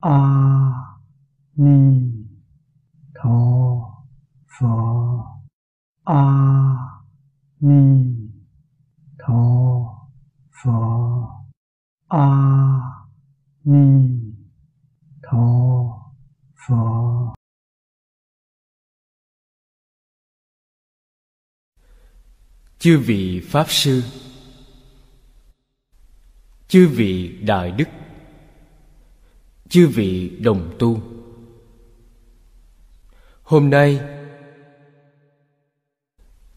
a ni tho phở a ni tho phở a ni tho phở chư vị pháp sư, chư vị đại đức chư vị đồng tu. Hôm nay,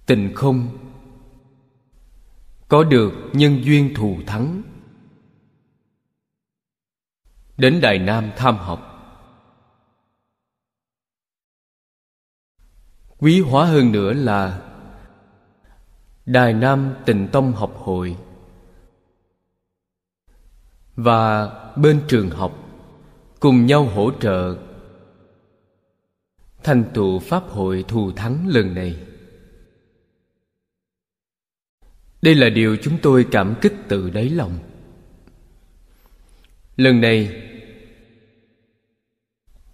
tình không có được nhân duyên thù thắng. Đến đài nam tham học. Quý hóa hơn nữa là đài nam tịnh tông học hội và bên trường học cùng nhau hỗ trợ. Thành tựu pháp hội thù thắng lần này. Đây là điều chúng tôi cảm kích từ đáy lòng. Lần này,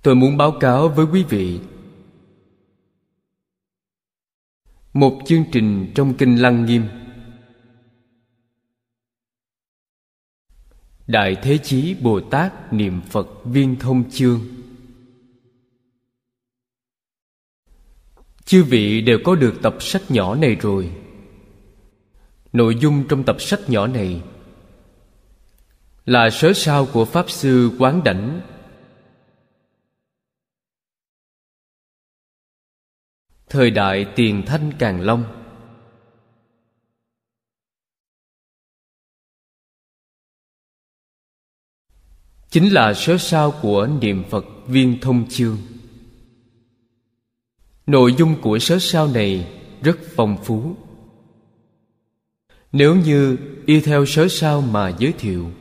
tôi muốn báo cáo với quý vị một chương trình trong kinh lăng nghiêm. Đại thế chí bồ tát niệm phật viên thông chương. Chư vị đều có được tập sách nhỏ này rồi. Nội dung trong tập sách nhỏ này là sớ sao của pháp sư quán đảnh. Thời đại tiền thanh Càng long. Chính là sớ sao của niệm phật viên thông chương. Nội dung của sớ sao này rất phong phú. Nếu như y theo sớ sao mà giới thiệu,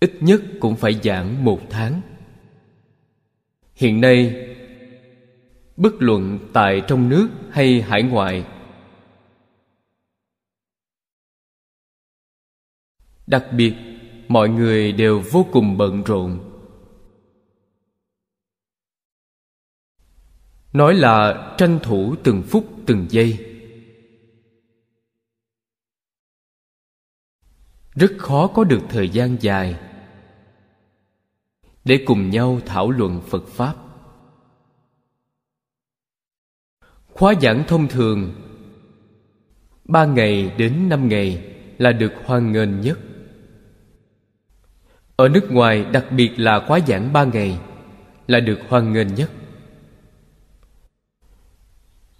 ít nhất cũng phải giảng một tháng. Hiện nay, bất luận tại trong nước hay hải ngoại, đặc biệt mọi người đều vô cùng bận rộn. Nói là tranh thủ từng phút từng giây. Rất khó có được thời gian dài để cùng nhau thảo luận phật pháp. Khóa giảng thông thường, ba ngày đến năm ngày là được hoan nghênh nhất ở nước ngoài đặc biệt là khóa giảng ba ngày là được hoan nghênh nhất.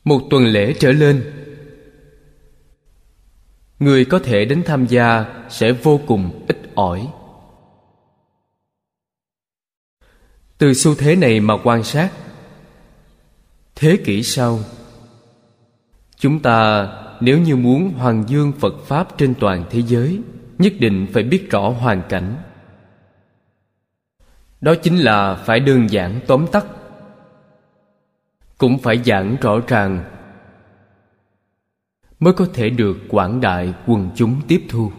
Một tuần lễ trở lên, người có thể đến tham gia sẽ vô cùng ít ỏi. Từ xu thế này mà quan sát, thế kỷ sau, chúng ta nếu như muốn hoàng dương phật pháp trên toàn thế giới, nhất định phải biết rõ hoàn cảnh đó chính là phải đơn giản tóm tắt, cũng phải giảng rõ ràng, mới có thể được quảng đại quần chúng tiếp thu.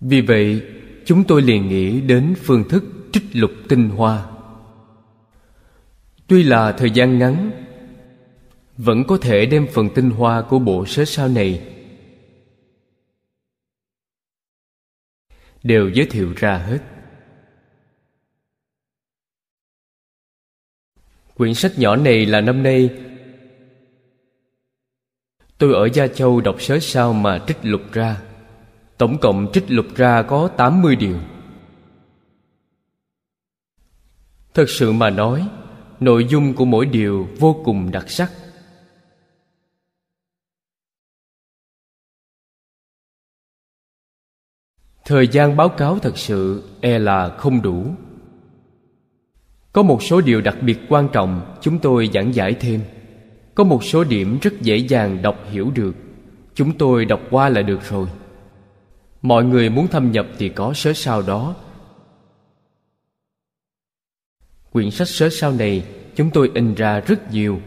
Vì vậy, chúng tôi liền nghĩ đến phương thức trích lục tinh hoa. Tuy là thời gian ngắn vẫn có thể đem phần tinh hoa của bộ sớ sao này. Đều giới thiệu ra hết. Quyển sách nhỏ này là năm nay. Tôi ở gia châu đọc sớ sao mà trích lục ra. Tổng cộng trích lục ra có 80 điều. Thật sự mà nói, nội dung của mỗi điều vô cùng đặc sắc. Thời gian báo cáo thật sự e là không đủ. Có một số điều đặc biệt quan trọng chúng tôi giảng giải thêm. Có một số điểm rất dễ dàng đọc hiểu được. Chúng tôi đọc qua là được rồi. Mọi người muốn thâm nhập thì có sớ sao đó. Quyển sách sớ sao này chúng tôi in ra rất nhiều.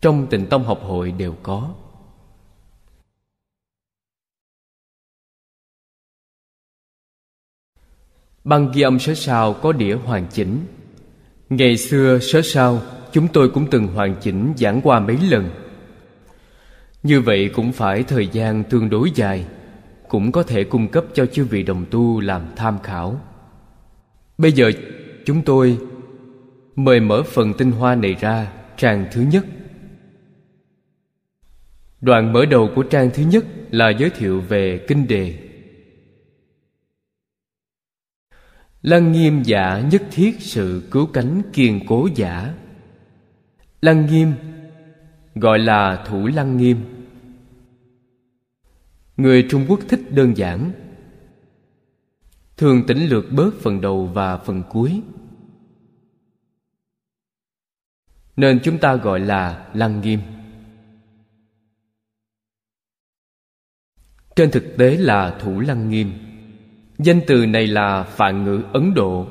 Trong tịnh tông học hội đều có. Băng ghi âm sớ sao có đĩa hoàn chỉnh. Ngày xưa sớ sao, chúng tôi cũng từng hoàn chỉnh giảng qua mấy lần. Như vậy cũng phải thời gian tương đối dài, cũng có thể cung cấp cho chư vị đồng tu làm tham khảo. Bây giờ chúng tôi mời mở phần tinh hoa này ra, trang thứ nhất. Đoạn mở đầu của trang thứ nhất là giới thiệu về kinh đề. Lăng nghiêm giả nhất thiết sự cứu cánh kiên cố giả. Lăng nghiêm gọi là thủ lăng nghiêm. Người trung quốc thích đơn giản. Thường tỉnh lược bớt phần đầu và phần cuối. Nên chúng ta gọi là lăng nghiêm. Trên thực tế là thủ lăng nghiêm danh từ này là phạn ngữ ấn độ.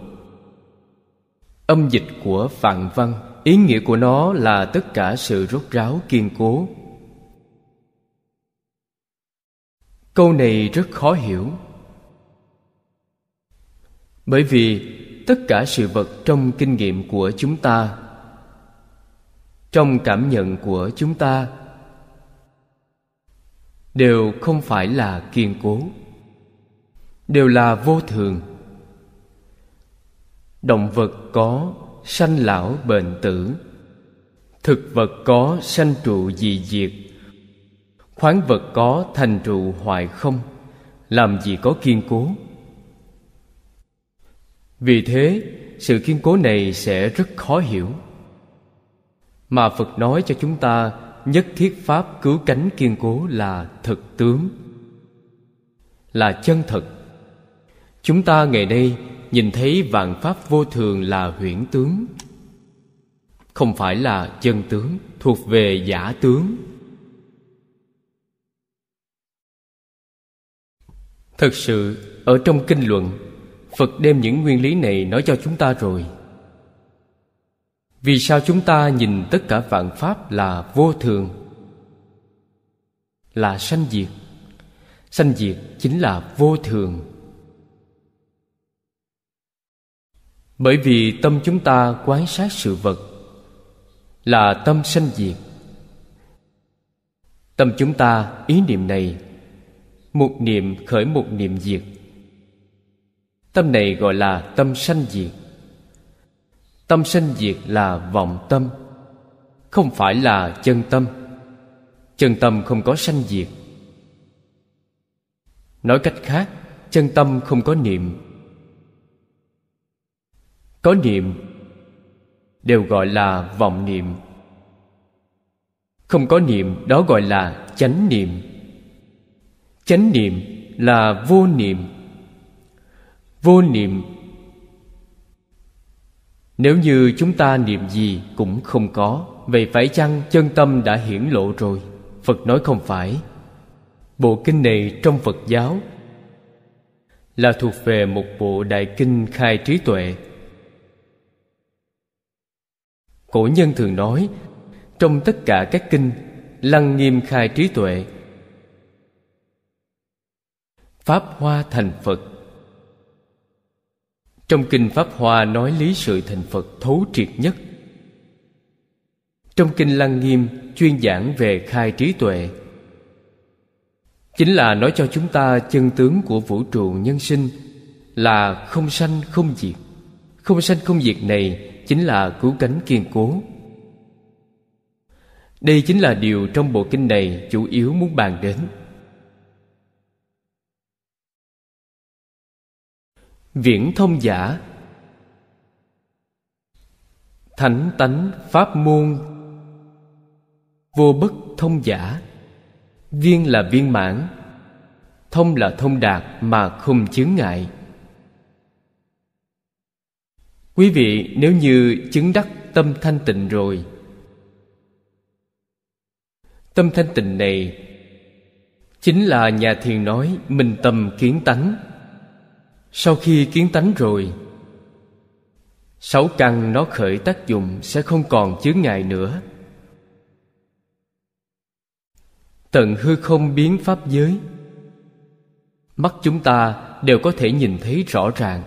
Âm dịch của phạn văn, ý nghĩa của nó là tất cả sự rốt ráo, kiên cố. Câu này rất khó hiểu. Bởi vì tất cả sự vật trong kinh nghiệm của chúng ta, trong cảm nhận của chúng ta, đều không phải là kiên cố đều là vô thường. Động vật có sanh lão bệnh tử, thực vật có sanh trụ dị diệt, khoáng vật có thành trụ hoại không, làm gì có kiên cố. Vì thế, sự kiên cố này sẽ rất khó hiểu. Mà phật nói cho chúng ta nhất thiết pháp cứu cánh kiên cố là thực tướng, là chân thật chúng ta ngày nay nhìn thấy vạn pháp vô thường là huyễn tướng. Không phải là chân tướng, thuộc về giả tướng. Thật sự, ở trong kinh luận, phật đem những nguyên lý này nói cho chúng ta rồi. Vì sao chúng ta nhìn tất cả vạn pháp là vô thường? Là sanh diệt. Sanh diệt chính là vô thường. Bởi vì tâm chúng ta quán sát sự vật là tâm sanh diệt. Tâm chúng ta, ý niệm này, một niệm khởi một niệm diệt. Tâm này gọi là tâm sanh diệt. Tâm sanh diệt là vọng tâm, không phải là chân tâm. Chân tâm không có sanh diệt. Nói cách khác, chân tâm không có niệm có niệm, đều gọi là vọng niệm. Không có niệm, đó gọi là chánh niệm. Chánh niệm là vô niệm. Vô niệm, nếu như chúng ta niệm gì cũng không có, vậy phải chăng chân tâm đã hiển lộ rồi? Phật nói không phải. Bộ kinh này trong phật giáo là thuộc về một bộ đại kinh khai trí tuệ cổ nhân thường nói, trong tất cả các kinh, lăng nghiêm khai trí tuệ. Pháp hoa thành phật. Trong kinh pháp hoa nói lý sự thành phật thấu triệt nhất. Trong kinh lăng nghiêm chuyên giảng về khai trí tuệ. Chính là nói cho chúng ta chân tướng của vũ trụ nhân sinh là không sanh không diệt. Không sanh không diệt này chính là cứu cánh kiên cố. Đây chính là điều trong bộ kinh này chủ yếu muốn bàn đến. Viễn thông giả. Thánh tánh pháp môn. Vô bất thông giả. Viên là viên mãn. Thông là thông đạt mà không chướng ngại quý vị, nếu như chứng đắc tâm thanh tịnh rồi, tâm thanh tịnh này chính là nhà thiền nói mình tâm kiến tánh. Sau khi kiến tánh rồi, sáu căn nó khởi tác dụng sẽ không còn chướng ngại nữa. Tận hư không biến pháp giới, mắt chúng ta đều có thể nhìn thấy rõ ràng,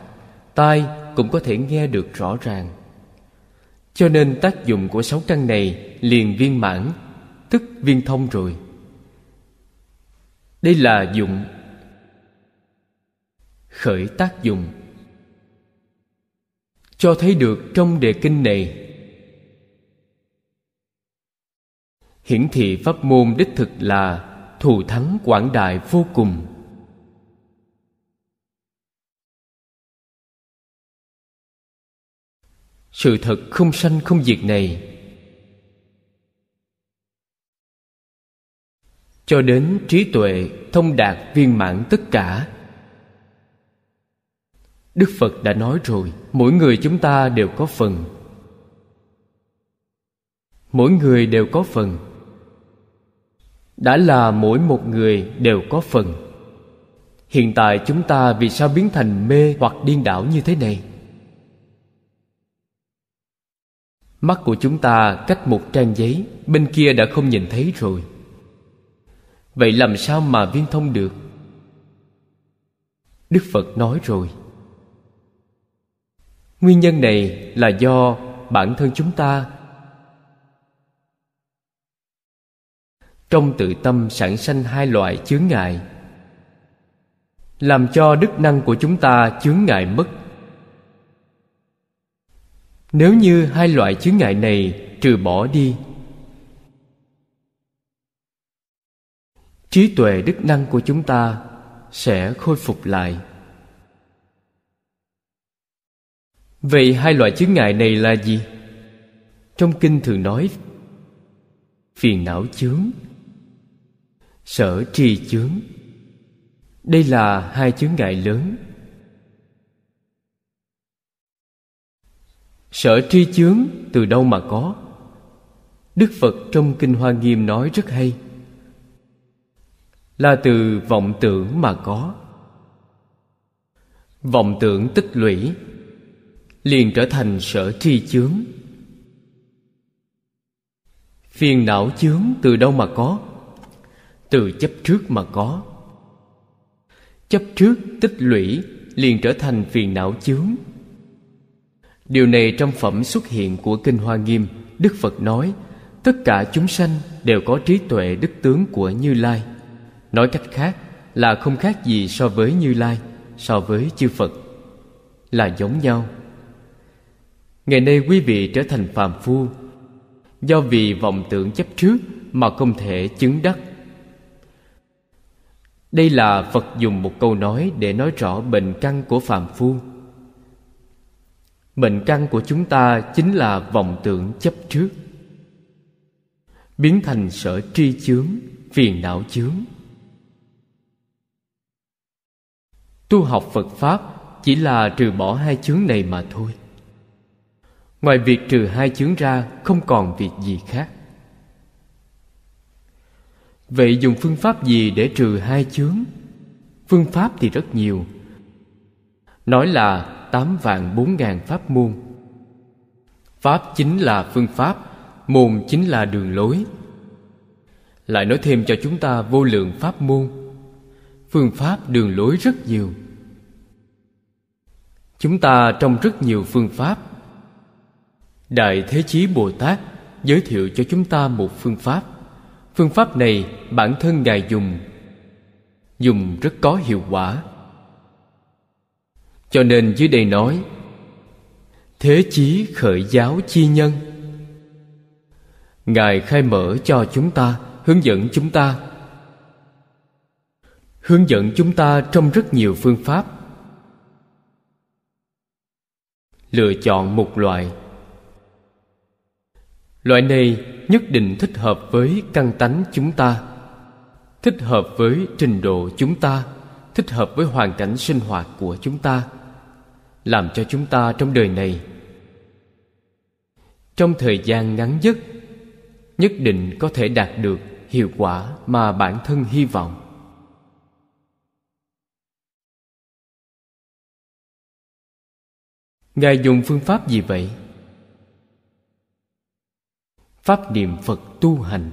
tai cũng có thể nghe được rõ ràng. Cho nên tác dụng của sáu căn này liền viên mãn, tức viên thông rồi. Đây là dụng khởi tác dụng. Cho thấy được trong đề kinh này, hiển thị pháp môn đích thực là thù thắng quảng đại vô cùng. Sự thật không sanh không diệt này. Cho đến trí tuệ thông đạt viên mãn tất cả. Đức phật đã nói rồi, mỗi người chúng ta đều có phần. Mỗi người đều có phần. Đã là mỗi một người đều có phần. Hiện tại chúng ta vì sao biến thành mê hoặc điên đảo như thế này? Mắt của chúng ta cách một trang giấy, bên kia đã không nhìn thấy rồi. Vậy làm sao mà viên thông được? Đức phật nói rồi. Nguyên nhân này là do bản thân chúng ta. Trong tự tâm sản sanh hai loại chướng ngại, làm cho đức năng của chúng ta chướng ngại mất nếu như hai loại chướng ngại này trừ bỏ đi, trí tuệ đức năng của chúng ta sẽ khôi phục lại. Vậy hai loại chướng ngại này là gì? Trong kinh thường nói, phiền não chướng, sở trì chướng. Đây là hai chướng ngại lớn. Sở tri chướng từ đâu mà có? Đức phật trong kinh hoa nghiêm nói rất hay. Là từ vọng tưởng mà có. Vọng tưởng tích lũy, liền trở thành sở tri chướng. Phiền não chướng từ đâu mà có? Từ chấp trước mà có. Chấp trước tích lũy, liền trở thành phiền não chướng điều này trong phẩm xuất hiện của kinh hoa nghiêm, đức phật nói, tất cả chúng sanh đều có trí tuệ đức tướng của như lai. Nói cách khác là không khác gì so với như lai, so với chư phật. Là giống nhau. Ngày nay quý vị trở thành phàm phu, do vì vọng tưởng chấp trước mà không thể chứng đắc. Đây là phật dùng một câu nói để nói rõ bệnh căn của phàm phu bệnh căn của chúng ta chính là vọng tưởng chấp trước. Biến thành sở tri chướng, phiền não chướng. Tu học phật pháp chỉ là trừ bỏ hai chướng này mà thôi. Ngoài việc trừ hai chướng ra, không còn việc gì khác. Vậy dùng phương pháp gì để trừ hai chướng? Phương pháp thì rất nhiều. Nói là tám vạn bốn ngàn pháp môn. Pháp chính là phương pháp, môn chính là đường lối. Lại nói thêm cho chúng ta vô lượng pháp môn. Phương pháp đường lối rất nhiều. Chúng ta trong rất nhiều phương pháp. Đại thế chí bồ tát giới thiệu cho chúng ta một phương pháp. Phương pháp này bản thân ngài dùng dùng rất có hiệu quả cho nên dưới đây nói, thế chí khởi giáo chi nhân. Ngài khai mở cho chúng ta, hướng dẫn chúng ta. Hướng dẫn chúng ta trong rất nhiều phương pháp. Lựa chọn một loại. Loại này nhất định thích hợp với căn tánh chúng ta, thích hợp với trình độ chúng ta, thích hợp với hoàn cảnh sinh hoạt của chúng ta làm cho chúng ta trong đời này. Trong thời gian ngắn nhất nhất định có thể đạt được hiệu quả mà bản thân hy vọng. Ngài dùng phương pháp gì vậy? Pháp niệm phật tu hành.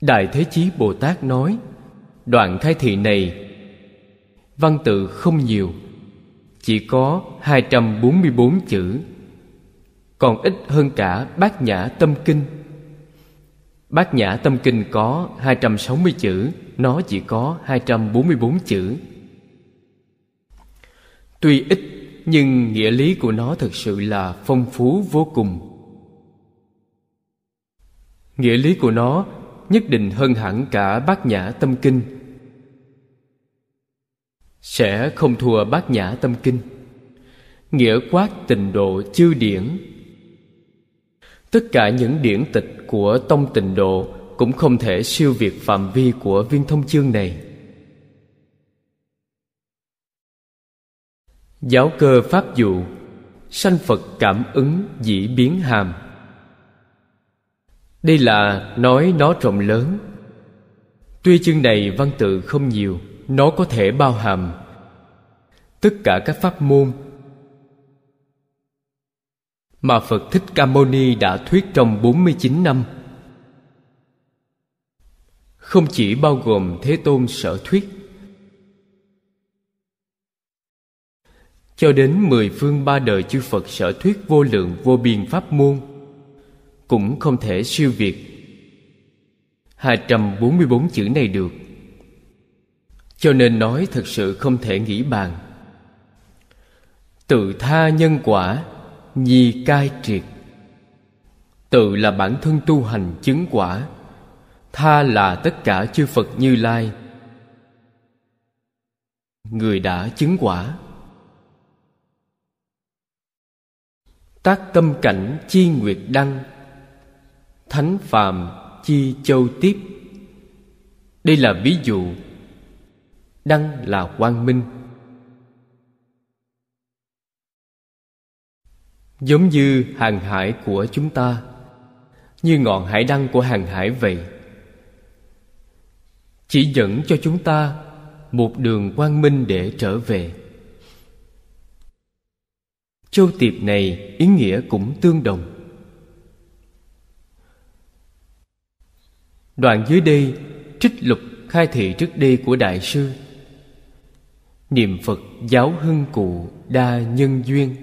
Đại Thế Chí Bồ Tát nói, Đoạn khai thị này Văn tự không nhiều, Chỉ có 244 chữ, Còn ít hơn cả Bát Nhã Tâm Kinh. Bát Nhã Tâm Kinh có 260 chữ, Nó chỉ có 244 chữ. Tuy ít, Nhưng nghĩa lý của nó thực sự là phong phú vô cùng. Nghĩa lý của nó nhất định hơn hẳn cả Bát Nhã Tâm Kinh. Sẽ không thua Bát Nhã Tâm Kinh. Nghĩa quát tình độ chư điển. Tất cả những điển tịch của tông tịnh độ cũng không thể siêu việt phạm vi của viên thông chương này. Giáo cơ pháp dụ, sanh phật cảm ứng dĩ biến hàm. Đây là nói nó rộng lớn. Tuy chương này văn tự không nhiều nó có thể bao hàm tất cả các pháp môn mà Phật Thích Ca Mâu Ni đã thuyết trong 49 năm. Không chỉ bao gồm Thế Tôn sở thuyết Cho đến mười phương ba đời chư Phật sở thuyết vô lượng, vô biên pháp môn Cũng không thể siêu việt 244 chữ này được cho nên nói thật sự không thể nghĩ bàn. Tự tha nhân quả, Nhi cai triệt. Tự là bản thân tu hành chứng quả, Tha là tất cả chư Phật Như Lai. Người đã chứng quả. Tác tâm cảnh chi nguyệt đăng, Thánh phàm chi châu tiếp. Đây là ví dụ Đăng là quang minh. Giống như hàng hải của chúng ta, Như ngọn hải đăng của hàng hải vậy, Chỉ dẫn cho chúng ta Một đường quang minh để trở về. Châu tiệp này ý nghĩa cũng tương đồng. Đoạn dưới đây, trích lục khai thị trước đây của Đại sư. Niệm Phật giáo hưng cụ đa nhân duyên.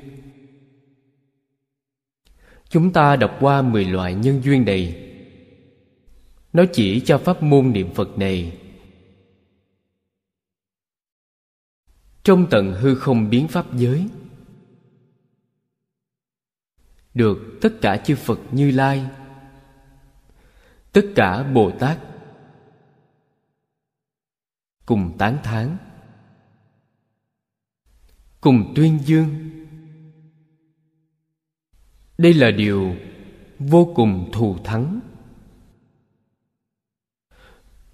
Chúng ta đọc qua mười loại nhân duyên này. Nó chỉ cho pháp môn niệm Phật này. Trong tận hư không biến pháp giới, Được tất cả chư Phật như Lai, Tất cả Bồ Tát Cùng tán thán. Cùng tuyên dương. Đây là điều vô cùng thù thắng.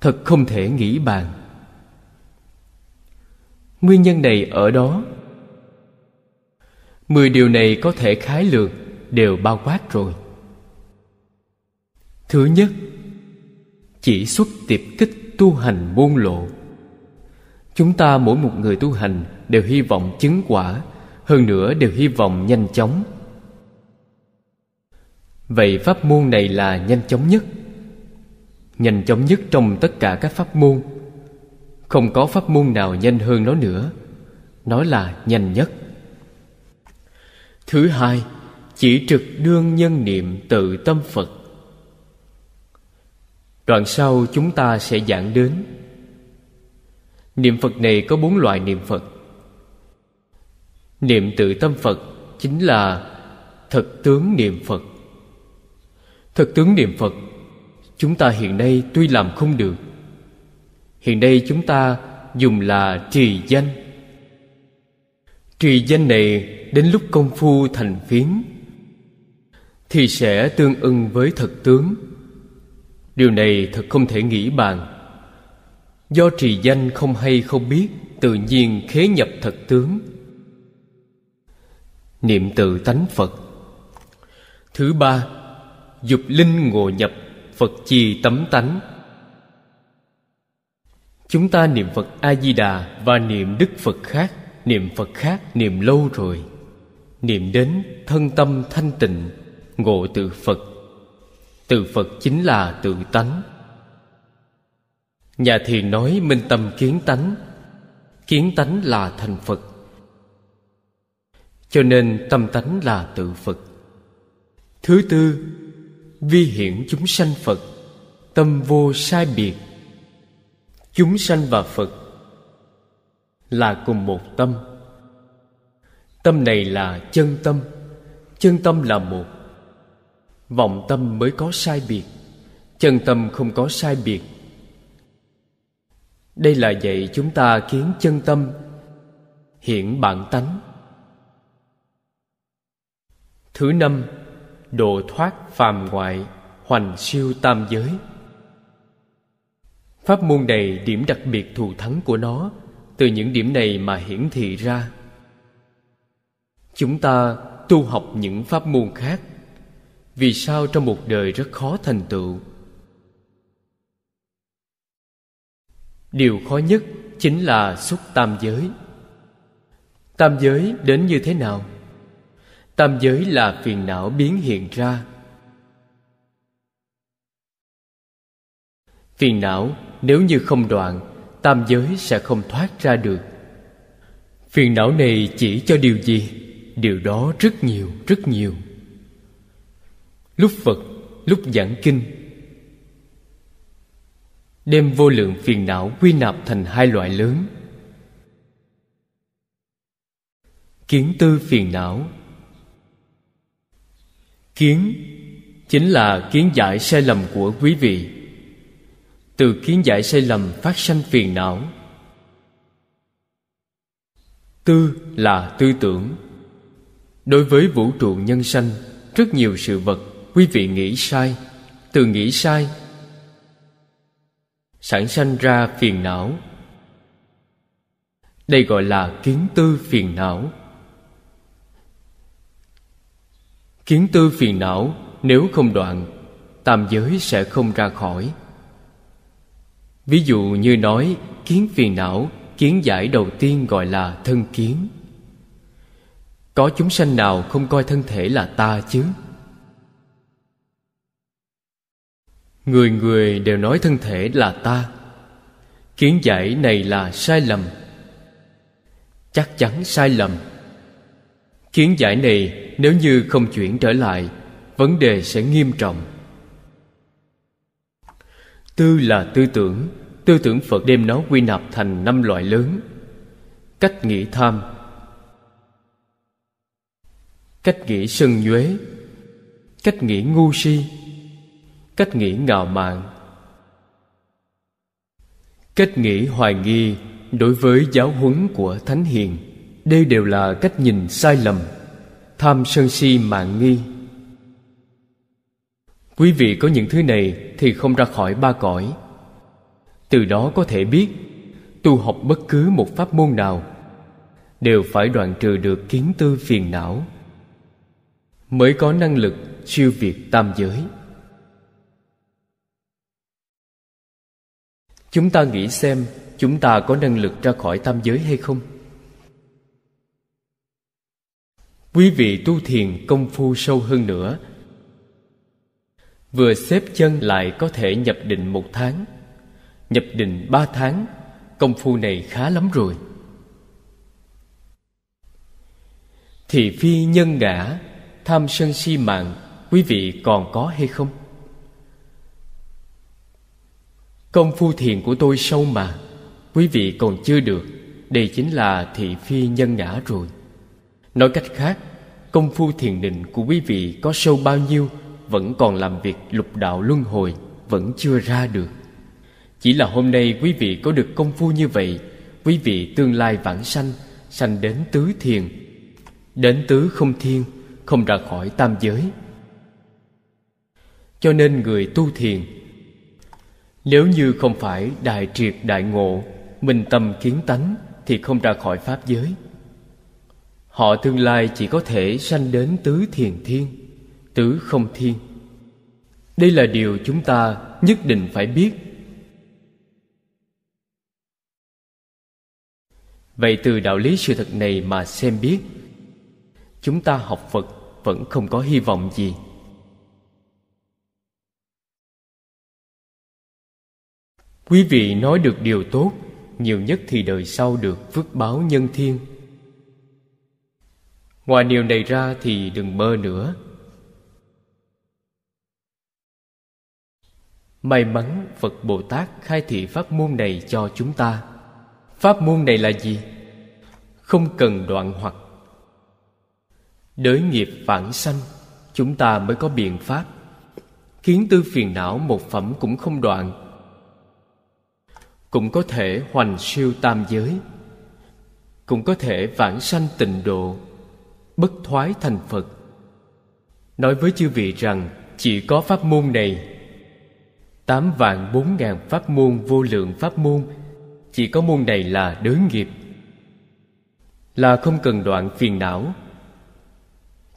Thật không thể nghĩ bàn. Nguyên nhân này ở đó. Mười điều này có thể khái lược đều bao quát rồi. Thứ nhất, chỉ xuất tiệp kích tu hành môn lộ chúng ta mỗi một người tu hành đều hy vọng chứng quả, hơn nữa đều hy vọng nhanh chóng. Vậy pháp môn này là nhanh chóng nhất. Nhanh chóng nhất trong tất cả các pháp môn. Không có pháp môn nào nhanh hơn nó nữa. Nó là nhanh nhất. Thứ hai, Chỉ trực đương nhân niệm tự tâm Phật. Đoạn sau chúng ta sẽ giảng đến. Niệm Phật này có bốn loại niệm Phật. Niệm tự tâm Phật chính là thực tướng niệm Phật. Thực tướng niệm Phật, Chúng ta hiện nay tuy làm không được, Hiện nay chúng ta dùng là trì danh. Trì danh này đến lúc công phu thành phiến, Thì sẽ tương ưng với thực tướng. Điều này thật không thể nghĩ bàn. Do trì danh không hay không biết, Tự nhiên khế nhập thật tướng. Niệm tự tánh Phật. Thứ ba, dục linh ngộ nhập, phật chi tấm tánh. Chúng ta niệm phật a di đà và niệm đức phật khác, niệm phật khác, niệm lâu rồi. Niệm đến thân tâm thanh tịnh, ngộ tự phật. Tự phật chính là tự tánh. Nhà thiền nói minh tâm kiến tánh. Kiến tánh là thành Phật. Cho nên tâm tánh là tự Phật. Thứ tư, Vi hiển chúng sanh Phật. Tâm vô sai biệt. Chúng sanh và Phật Là cùng một tâm. Tâm này là chân tâm. Chân tâm là một. Vọng tâm mới có sai biệt. Chân tâm không có sai biệt. Đây là dạy chúng ta kiến chân tâm Hiện bản tánh. Thứ năm, Độ thoát phàm ngoại, Hoành siêu tam giới. Pháp môn này điểm đặc biệt thù thắng của nó, Từ những điểm này mà hiển thị ra. Chúng ta tu học những pháp môn khác. Vì sao trong một đời rất khó thành tựu? Điều khó nhất chính là xuất tam giới Tam giới đến như thế nào? Tam giới là phiền não biến hiện ra Phiền não nếu như không đoạn Tam giới sẽ không thoát ra được Phiền não này chỉ cho điều gì? Điều đó rất nhiều, rất nhiều Lúc Phật, lúc giảng kinh Đem vô lượng phiền não quy nạp thành hai loại lớn. Kiến tư phiền não. Kiến chính là kiến giải sai lầm của quý vị. Từ kiến giải sai lầm phát sanh phiền não. Tư là tư tưởng. Đối với vũ trụ nhân sanh, Rất nhiều sự vật Quý vị nghĩ sai. Từ nghĩ sai Sản sanh ra phiền não. Đây gọi là kiến tư phiền não. Kiến tư phiền não Nếu không đoạn, Tam giới sẽ không ra khỏi. Ví dụ như nói, Kiến phiền não, Kiến giải đầu tiên gọi là thân kiến. Có chúng sanh nào không coi thân thể là ta chứ? Người người đều nói thân thể là ta. Kiến giải này là sai lầm. Chắc chắn sai lầm. Kiến giải này nếu như không chuyển trở lại, vấn đề sẽ nghiêm trọng. Tư là tư tưởng. Tư tưởng phật đem nó quy nạp thành năm loại lớn. Cách nghĩ tham. Cách nghĩ sân nhuế. Cách nghĩ ngu si cách nghĩ ngạo mạn. Cách nghĩ hoài nghi đối với giáo huấn của thánh hiền. Đây đều là cách nhìn sai lầm, tham sân si mạng nghi. Quý vị có những thứ này thì không ra khỏi ba cõi. Từ đó có thể biết, tu học bất cứ một pháp môn nào đều phải đoạn trừ được kiến tư phiền não. Mới có năng lực siêu việt tam giới. Chúng ta nghĩ xem, chúng ta có năng lực ra khỏi tam giới hay không? Quý vị tu thiền công phu sâu hơn nữa. Vừa xếp chân lại có thể nhập định một tháng. Nhập định ba tháng, công phu này khá lắm rồi. Thì phi nhân ngã, tham sân si mạng, quý vị còn có hay không? Công phu thiền của tôi sâu mà. Quý vị còn chưa được, đây chính là thị phi nhân ngã rồi. Nói cách khác, công phu thiền định của quý vị có sâu bao nhiêu vẫn còn làm việc lục đạo luân hồi, vẫn chưa ra được. Chỉ là hôm nay quý vị có được công phu như vậy, quý vị tương lai vãng sanh sanh đến tứ thiền. Đến tứ không thiên, không ra khỏi tam giới. Cho nên người tu thiền nếu như không phải đại triệt đại ngộ minh tâm kiến tánh thì không ra khỏi pháp giới. Họ tương lai chỉ có thể sanh đến tứ thiền thiên, tứ không thiên. Đây là điều chúng ta nhất định phải biết. Vậy từ đạo lý sự thật này mà xem biết, chúng ta học phật vẫn không có hy vọng gì. Quý vị nói được điều tốt, nhiều nhất thì đời sau được phước báo nhân thiên. Ngoài điều này ra thì đừng mơ nữa. May mắn phật bồ tát khai thị pháp môn này cho chúng ta. Pháp môn này là gì? Không cần đoạn hoặc. Đới nghiệp phản sanh, chúng ta mới có biện pháp. Kiến tư phiền não một phẩm cũng không đoạn cũng có thể hoành siêu tam giới, cũng có thể vãng sanh tịnh độ, bất thoái thành phật. Nói với chư vị rằng, chỉ có pháp môn này, tám vạn bốn ngàn pháp môn vô lượng pháp môn, chỉ có môn này là đới nghiệp, là không cần đoạn phiền não.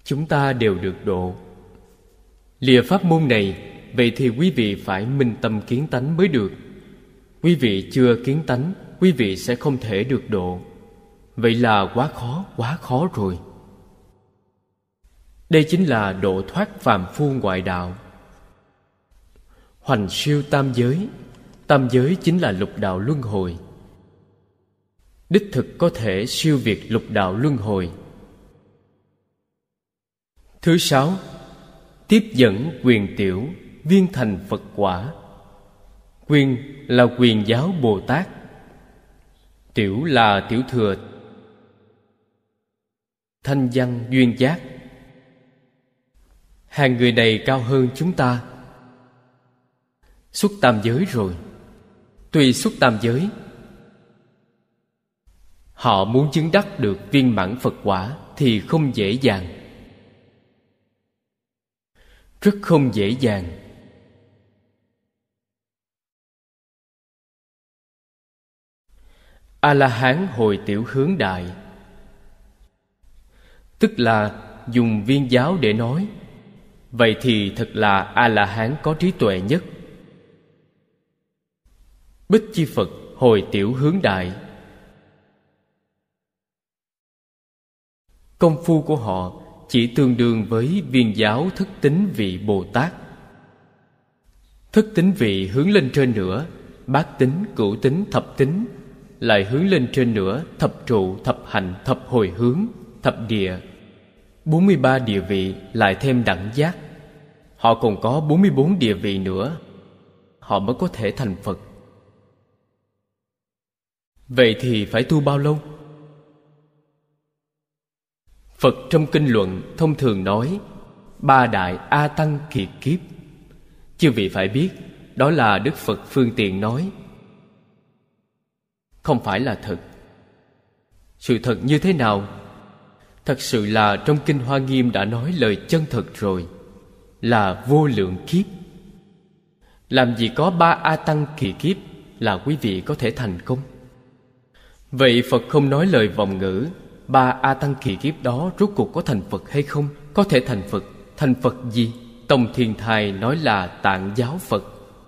Chúng ta đều được độ. Lìa pháp môn này, vậy thì quý vị phải minh tâm kiến tánh mới được quý vị chưa kiến tánh, quý vị sẽ không thể được độ. Vậy là quá khó quá khó rồi. Đây chính là độ thoát phàm phu ngoại đạo. Hoành siêu tam giới tam giới chính là lục đạo luân hồi. Đích thực có thể siêu việt lục đạo luân hồi. Thứ sáu, tiếp dẫn quyền tiểu, viên thành phật quả quyền là quyền giáo bồ tát tiểu là tiểu thừa. Thanh văn duyên giác. Hàng người này cao hơn chúng ta. Xuất tam giới rồi. Tuy xuất tam giới, họ muốn chứng đắc được viên mãn phật quả thì không dễ dàng. Rất không dễ dàng. A la hán hồi tiểu hướng đại. Tức là dùng viên giáo để nói. Vậy thì thật là a la hán có trí tuệ nhất. Bích chi phật hồi tiểu hướng đại. Công phu của họ chỉ tương đương với viên giáo thức tính vị bồ tát. Thức tính vị hướng lên trên nữa, bát tính, cửu tính, thập tính lại hướng lên trên nữa, thập trụ, thập hành, thập hồi hướng, thập địa. 43 địa vị lại thêm đẳng giác. Họ còn có 44 địa vị nữa. Họ mới có thể thành Phật. Vậy thì phải tu bao lâu? Phật trong kinh luận thông thường nói, Ba đại A Tăng kiệt kiếp. Chư vị phải biết, Đó là Đức Phật phương tiện nói không phải là thật Sự thật như thế nào? Thật sự là trong Kinh Hoa Nghiêm đã nói lời chân thật rồi Là vô lượng kiếp Làm gì có ba A Tăng kỳ kiếp Là quý vị có thể thành công Vậy Phật không nói lời vòng ngữ Ba A Tăng kỳ kiếp đó rốt cuộc có thành Phật hay không? Có thể thành Phật Thành Phật gì? Tông Thiên Thai nói là tạng giáo Phật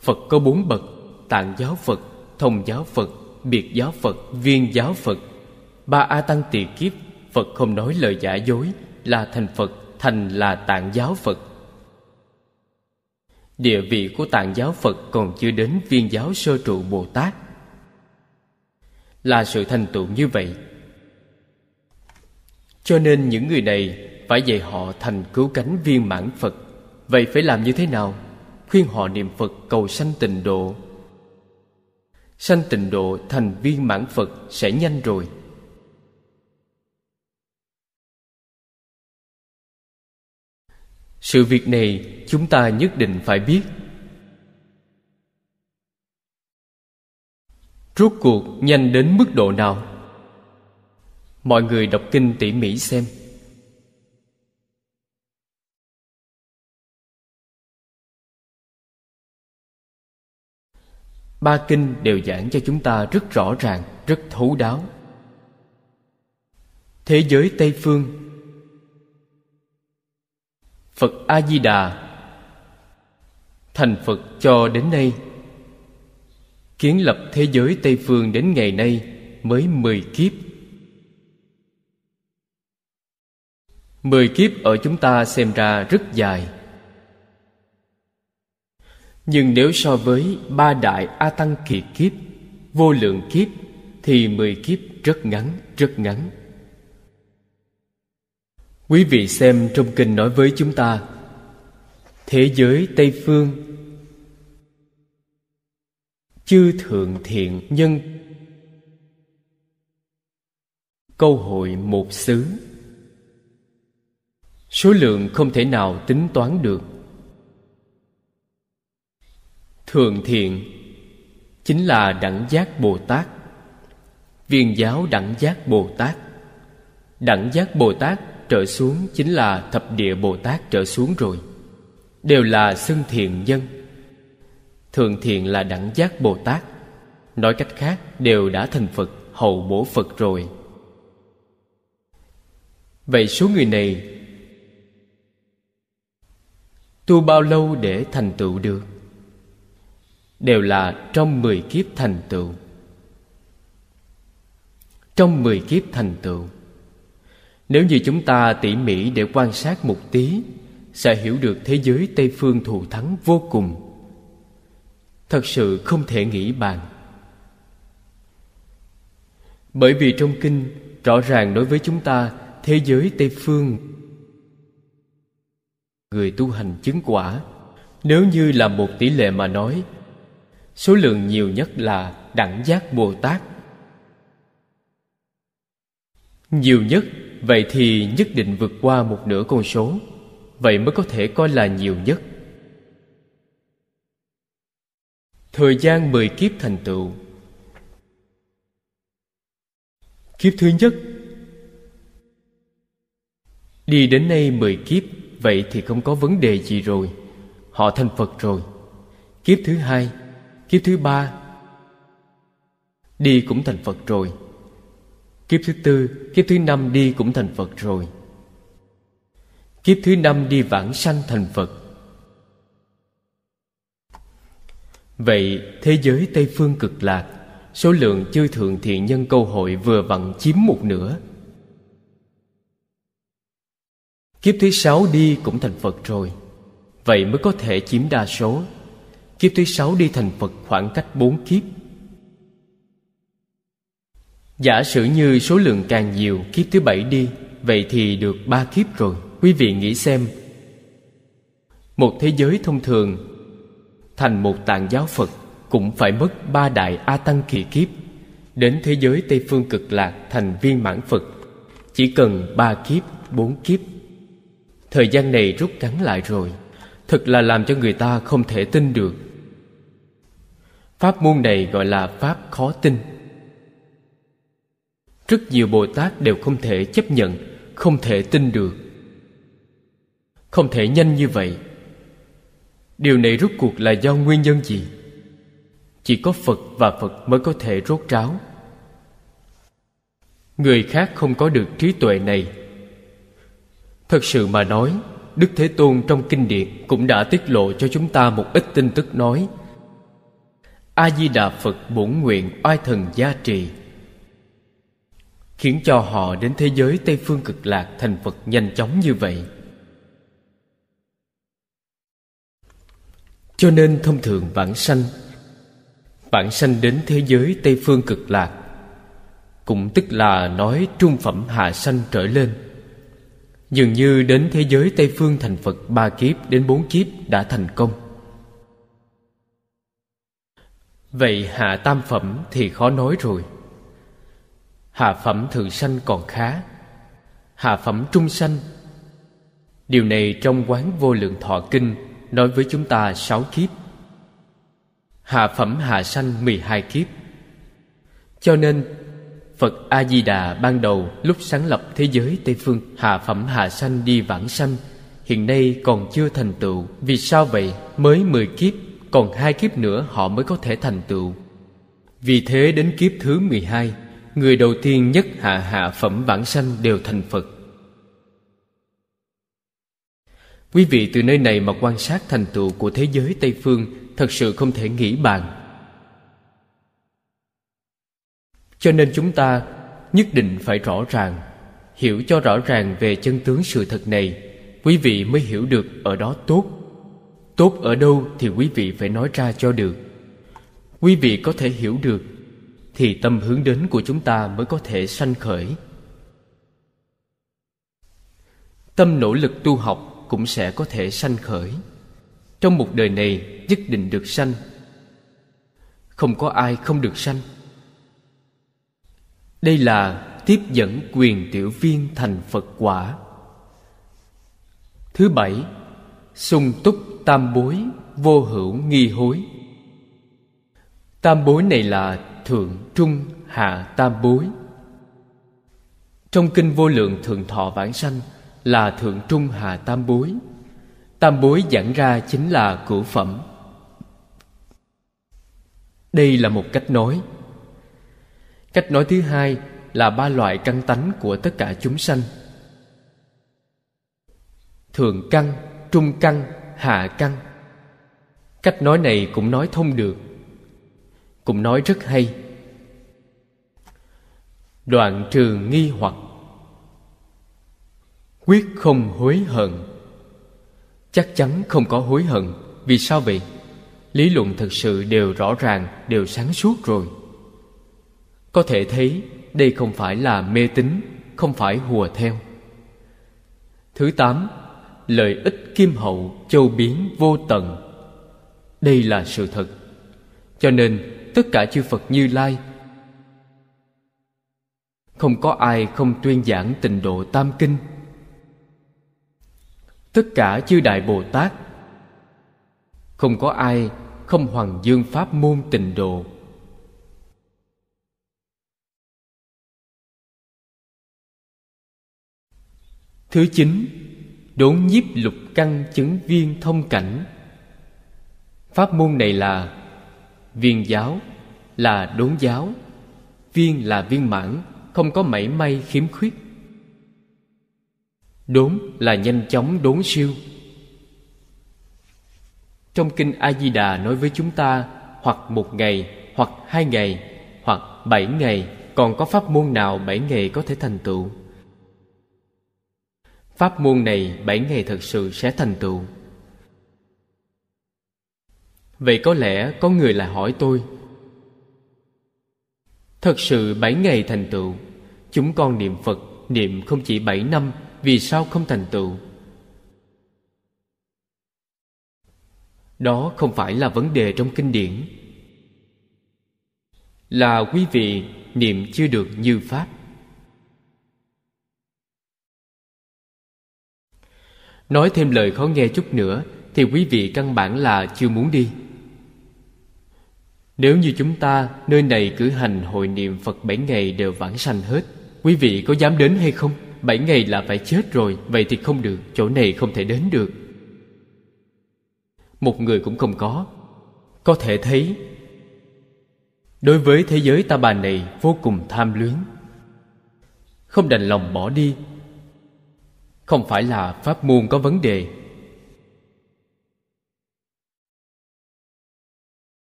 Phật có bốn bậc Tạng giáo Phật, thông giáo Phật, biệt giáo Phật, viên giáo Phật. Ba A Tăng tỳ kiếp Phật không nói lời giả dối Là thành Phật Thành là tạng giáo Phật. Địa vị của tạng giáo Phật Còn chưa đến viên giáo sơ trụ Bồ Tát. Là sự thành tựu như vậy. Cho nên những người này Phải dạy họ thành cứu cánh viên mãn Phật. Vậy phải làm như thế nào? Khuyên họ niệm Phật cầu sanh tịnh độ. Sanh tịnh độ thành viên mãn Phật sẽ nhanh rồi. Sự việc này chúng ta nhất định phải biết. Rốt cuộc nhanh đến mức độ nào? Mọi người đọc kinh tỉ mỉ xem. Ba kinh đều giảng cho chúng ta rất rõ ràng, rất thấu đáo. Thế giới tây phương. Phật A-di-đà. Thành Phật cho đến nay, Kiến lập thế giới Tây Phương đến ngày nay mới mười kiếp. Mười kiếp ở chúng ta xem ra rất dài. Nhưng nếu so với ba đại A Tăng kỳ kiếp Vô lượng kiếp Thì mười kiếp rất ngắn, rất ngắn. Quý vị xem trong kinh nói với chúng ta Thế giới Tây Phương Chư thượng thiện nhân Câu hội một xứ. Số lượng không thể nào tính toán được. Thường thiện, Chính là đẳng giác Bồ Tát. Viên giáo đẳng giác Bồ Tát. Đẳng giác Bồ Tát trở xuống Chính là thập địa Bồ Tát trở xuống rồi, Đều là xưng thiện nhân. Thường thiện là đẳng giác Bồ Tát. Nói cách khác, đều đã thành Phật Hậu bổ Phật rồi. Vậy số người này Tu bao lâu để thành tựu được? Là trong mười kiếp thành tựu. Trong mười kiếp thành tựu, Nếu như chúng ta tỉ mỉ để quan sát một tí, Sẽ hiểu được thế giới Tây Phương thù thắng vô cùng. Thật sự không thể nghĩ bàn. Bởi vì trong kinh, Rõ ràng đối với chúng ta, Thế giới Tây Phương Người tu hành chứng quả, Nếu như là một tỷ lệ mà nói Số lượng nhiều nhất là đẳng giác Bồ Tát Nhiều nhất, Vậy thì nhất định vượt qua một nửa con số. Vậy mới có thể coi là nhiều nhất. Thời gian mười kiếp thành tựu. Kiếp thứ nhất. Đi đến nay mười kiếp, Vậy thì không có vấn đề gì rồi. Họ thành Phật rồi. Kiếp thứ hai. Kiếp thứ ba. Đi cũng thành Phật rồi. Kiếp thứ tư, Kiếp thứ năm đi cũng thành Phật rồi. Kiếp thứ năm đi vãng sanh thành Phật. Vậy thế giới Tây Phương cực lạc, Số lượng chư thượng thiện nhân câu hội vừa vặn chiếm một nửa. Kiếp thứ sáu đi cũng thành Phật rồi. Vậy mới có thể chiếm đa số. Kiếp thứ sáu đi thành Phật khoảng cách bốn kiếp. Giả sử như số lượng càng nhiều Kiếp thứ bảy đi Vậy thì được ba kiếp rồi. Quý vị nghĩ xem. Một thế giới thông thường Thành một tạng giáo Phật Cũng phải mất ba đại A Tăng kỳ kiếp. Đến thế giới Tây Phương cực lạc Thành viên mãn Phật Chỉ cần ba kiếp, bốn kiếp. Thời gian này rút ngắn lại rồi. Thật là làm cho người ta không thể tin được. Pháp môn này gọi là Pháp khó tin. Rất nhiều Bồ Tát đều không thể chấp nhận, Không thể tin được. Không thể nhanh như vậy. Điều này rốt cuộc là do nguyên nhân gì? Chỉ có Phật và Phật mới có thể rốt ráo. Người khác không có được trí tuệ này. Thật sự mà nói, Đức Thế Tôn trong kinh điển Cũng đã tiết lộ cho chúng ta một ít tin tức nói A-di-đà Phật bổn nguyện oai thần gia trì, Khiến cho họ đến thế giới Tây Phương cực lạc thành Phật nhanh chóng như vậy. Cho nên thông thường vãng sanh Vãng sanh đến thế giới Tây Phương cực lạc, Cũng tức là nói trung phẩm hạ sanh trở lên. Dường như đến thế giới Tây Phương thành Phật ba kiếp đến bốn kiếp đã thành công. Vậy hạ tam phẩm thì khó nói rồi. Hạ phẩm thượng sanh còn khá. Hạ phẩm trung sanh. Điều này trong quán vô lượng thọ kinh Nói với chúng ta sáu kiếp. Hạ phẩm hạ sanh mười hai kiếp. Cho nên, Phật A-di-đà ban đầu lúc sáng lập thế giới Tây Phương, Hạ phẩm hạ sanh đi vãng sanh, Hiện nay còn chưa thành tựu. Vì sao vậy? Mới mười kiếp. Còn hai kiếp nữa họ mới có thể thành tựu. Vì thế đến kiếp thứ mười hai, Người đầu tiên nhất hạ hạ phẩm bản sanh đều thành Phật. Quý vị từ nơi này mà quan sát thành tựu của thế giới Tây Phương Thật sự không thể nghĩ bàn. Cho nên chúng ta nhất định phải rõ ràng, Hiểu cho rõ ràng về chân tướng sự thật này, Quý vị mới hiểu được ở đó tốt tốt ở đâu thì quý vị phải nói ra cho được. Quý vị có thể hiểu được, thì tâm hướng đến của chúng ta mới có thể sanh khởi. Tâm nỗ lực tu học cũng sẽ có thể sanh khởi. Trong một đời này, nhất định được sanh. Không có ai không được sanh. Đây là tiếp dẫn quyền tiểu viên thành phật quả. Thứ bảy, sung túc tam bối vô hữu nghi hối. Tam bối này là thượng trung hạ tam bối. Trong kinh vô lượng thượng thọ vãng sanh là thượng trung hạ tam bối. Tam bối giảng ra chính là cửu phẩm. Đây là một cách nói. Cách nói thứ hai là ba loại căn tánh của tất cả chúng sanh. Thượng căn, trung căn hạ căn cách nói này cũng nói thông được, cũng nói rất hay. Đoạn trừ nghi hoặc. Quyết không hối hận. Chắc chắn không có hối hận. Vì sao vậy? Lý luận thực sự đều rõ ràng, đều sáng suốt rồi. Có thể thấy, đây không phải là mê tín, không phải hùa theo. Thứ tám lợi ích kim hậu châu biến vô tận. Đây là sự thật. Cho nên, tất cả chư phật như lai không có ai không tuyên giảng tịnh độ tam kinh. Tất cả chư đại bồ tát không có ai không hoàng dương pháp môn tịnh độ. Thứ chín đốn nhiếp lục căn chứng viên thông cảnh. Pháp môn này là viên giáo, là đốn giáo, viên là viên mãn, không có mảy may khiếm khuyết. Đốn là nhanh chóng đốn siêu. Trong kinh a di đà nói với chúng ta, hoặc một ngày, hoặc hai ngày, hoặc bảy ngày, còn có pháp môn nào bảy ngày có thể thành tựu? Pháp môn này bảy ngày thật sự sẽ thành tựu. Vậy có lẽ có người lại hỏi tôi, thật sự bảy ngày thành tựu, chúng con niệm phật niệm không chỉ bảy năm, vì sao không thành tựu? Đó không phải là vấn đề trong kinh điển. Là quý vị niệm chưa được như pháp. Nói thêm lời khó nghe chút nữa thì quý vị căn bản là chưa muốn đi. Nếu như chúng ta, nơi này cử hành hội niệm Phật bảy ngày đều vãng sanh hết, Quý vị có dám đến hay không? Bảy ngày là phải chết rồi, Vậy thì không được, Chỗ này không thể đến được. Một người cũng không có. Có thể thấy, Đối với thế giới ta bà này Vô cùng tham luyến. Không đành lòng bỏ đi không phải là pháp môn có vấn đề.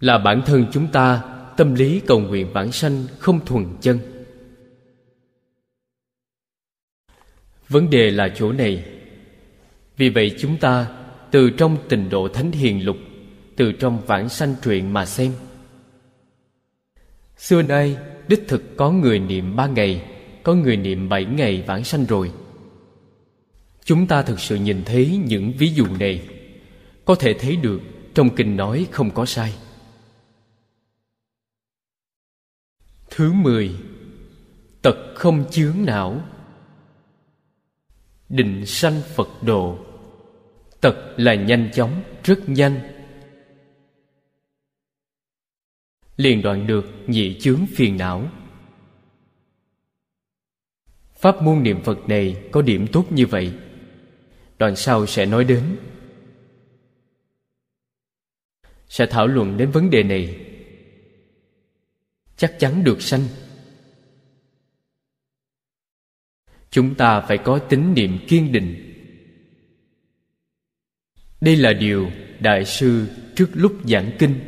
Là bản thân chúng ta, tâm lý cầu nguyện vãng sanh không thuần chân. Vấn đề là chỗ này. Vì vậy chúng ta, từ trong tình độ thánh hiền lục, từ trong vãng sanh truyện mà xem. Xưa nay, đích thực có người niệm ba ngày có người niệm bảy ngày vãng sanh rồi. Chúng ta thực sự nhìn thấy những ví dụ này có thể thấy được trong kinh nói không có sai. Thứ mười Tật không chướng não. Định sanh Phật độ Tật là nhanh chóng, rất nhanh. Liền đoạn được nhị chướng phiền não. Pháp môn niệm Phật này có điểm tốt như vậy. Đoạn sau sẽ nói đến. Sẽ thảo luận đến vấn đề này. Chắc chắn được sanh. Chúng ta phải có tín niệm kiên định. Đây là điều đại sư trước lúc giảng kinh.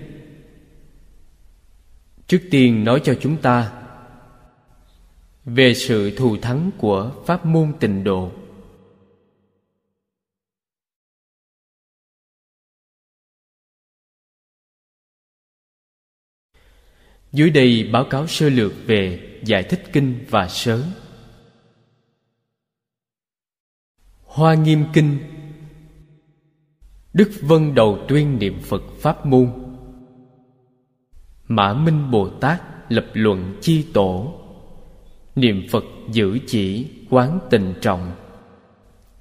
Trước tiên nói cho chúng ta về sự thù thắng của pháp môn tịnh độ. Dưới đây báo cáo sơ lược về giải thích kinh và sớ. Hoa nghiêm kinh. Đức vân đầu tuyên niệm phật pháp môn. Mã minh bồ tát lập luận chi tổ niệm phật giữ chỉ, quán tình trọng.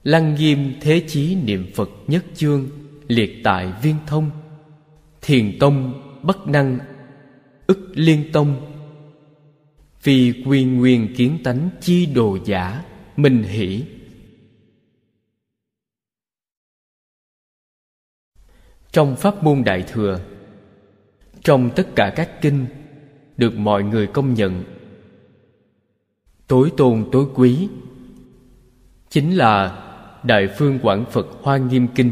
Lăng nghiêm thế chí niệm phật nhất chương, liệt tại viên thông. Thiền tông, bất năng. Ức liên tông. Vì quy nguyên kiến tánh chi đồ giả, minh hỷ. Trong pháp môn đại thừa, trong tất cả các kinh, được mọi người công nhận tối tôn tối quý. Chính là đại phương quảng phật hoa nghiêm kinh.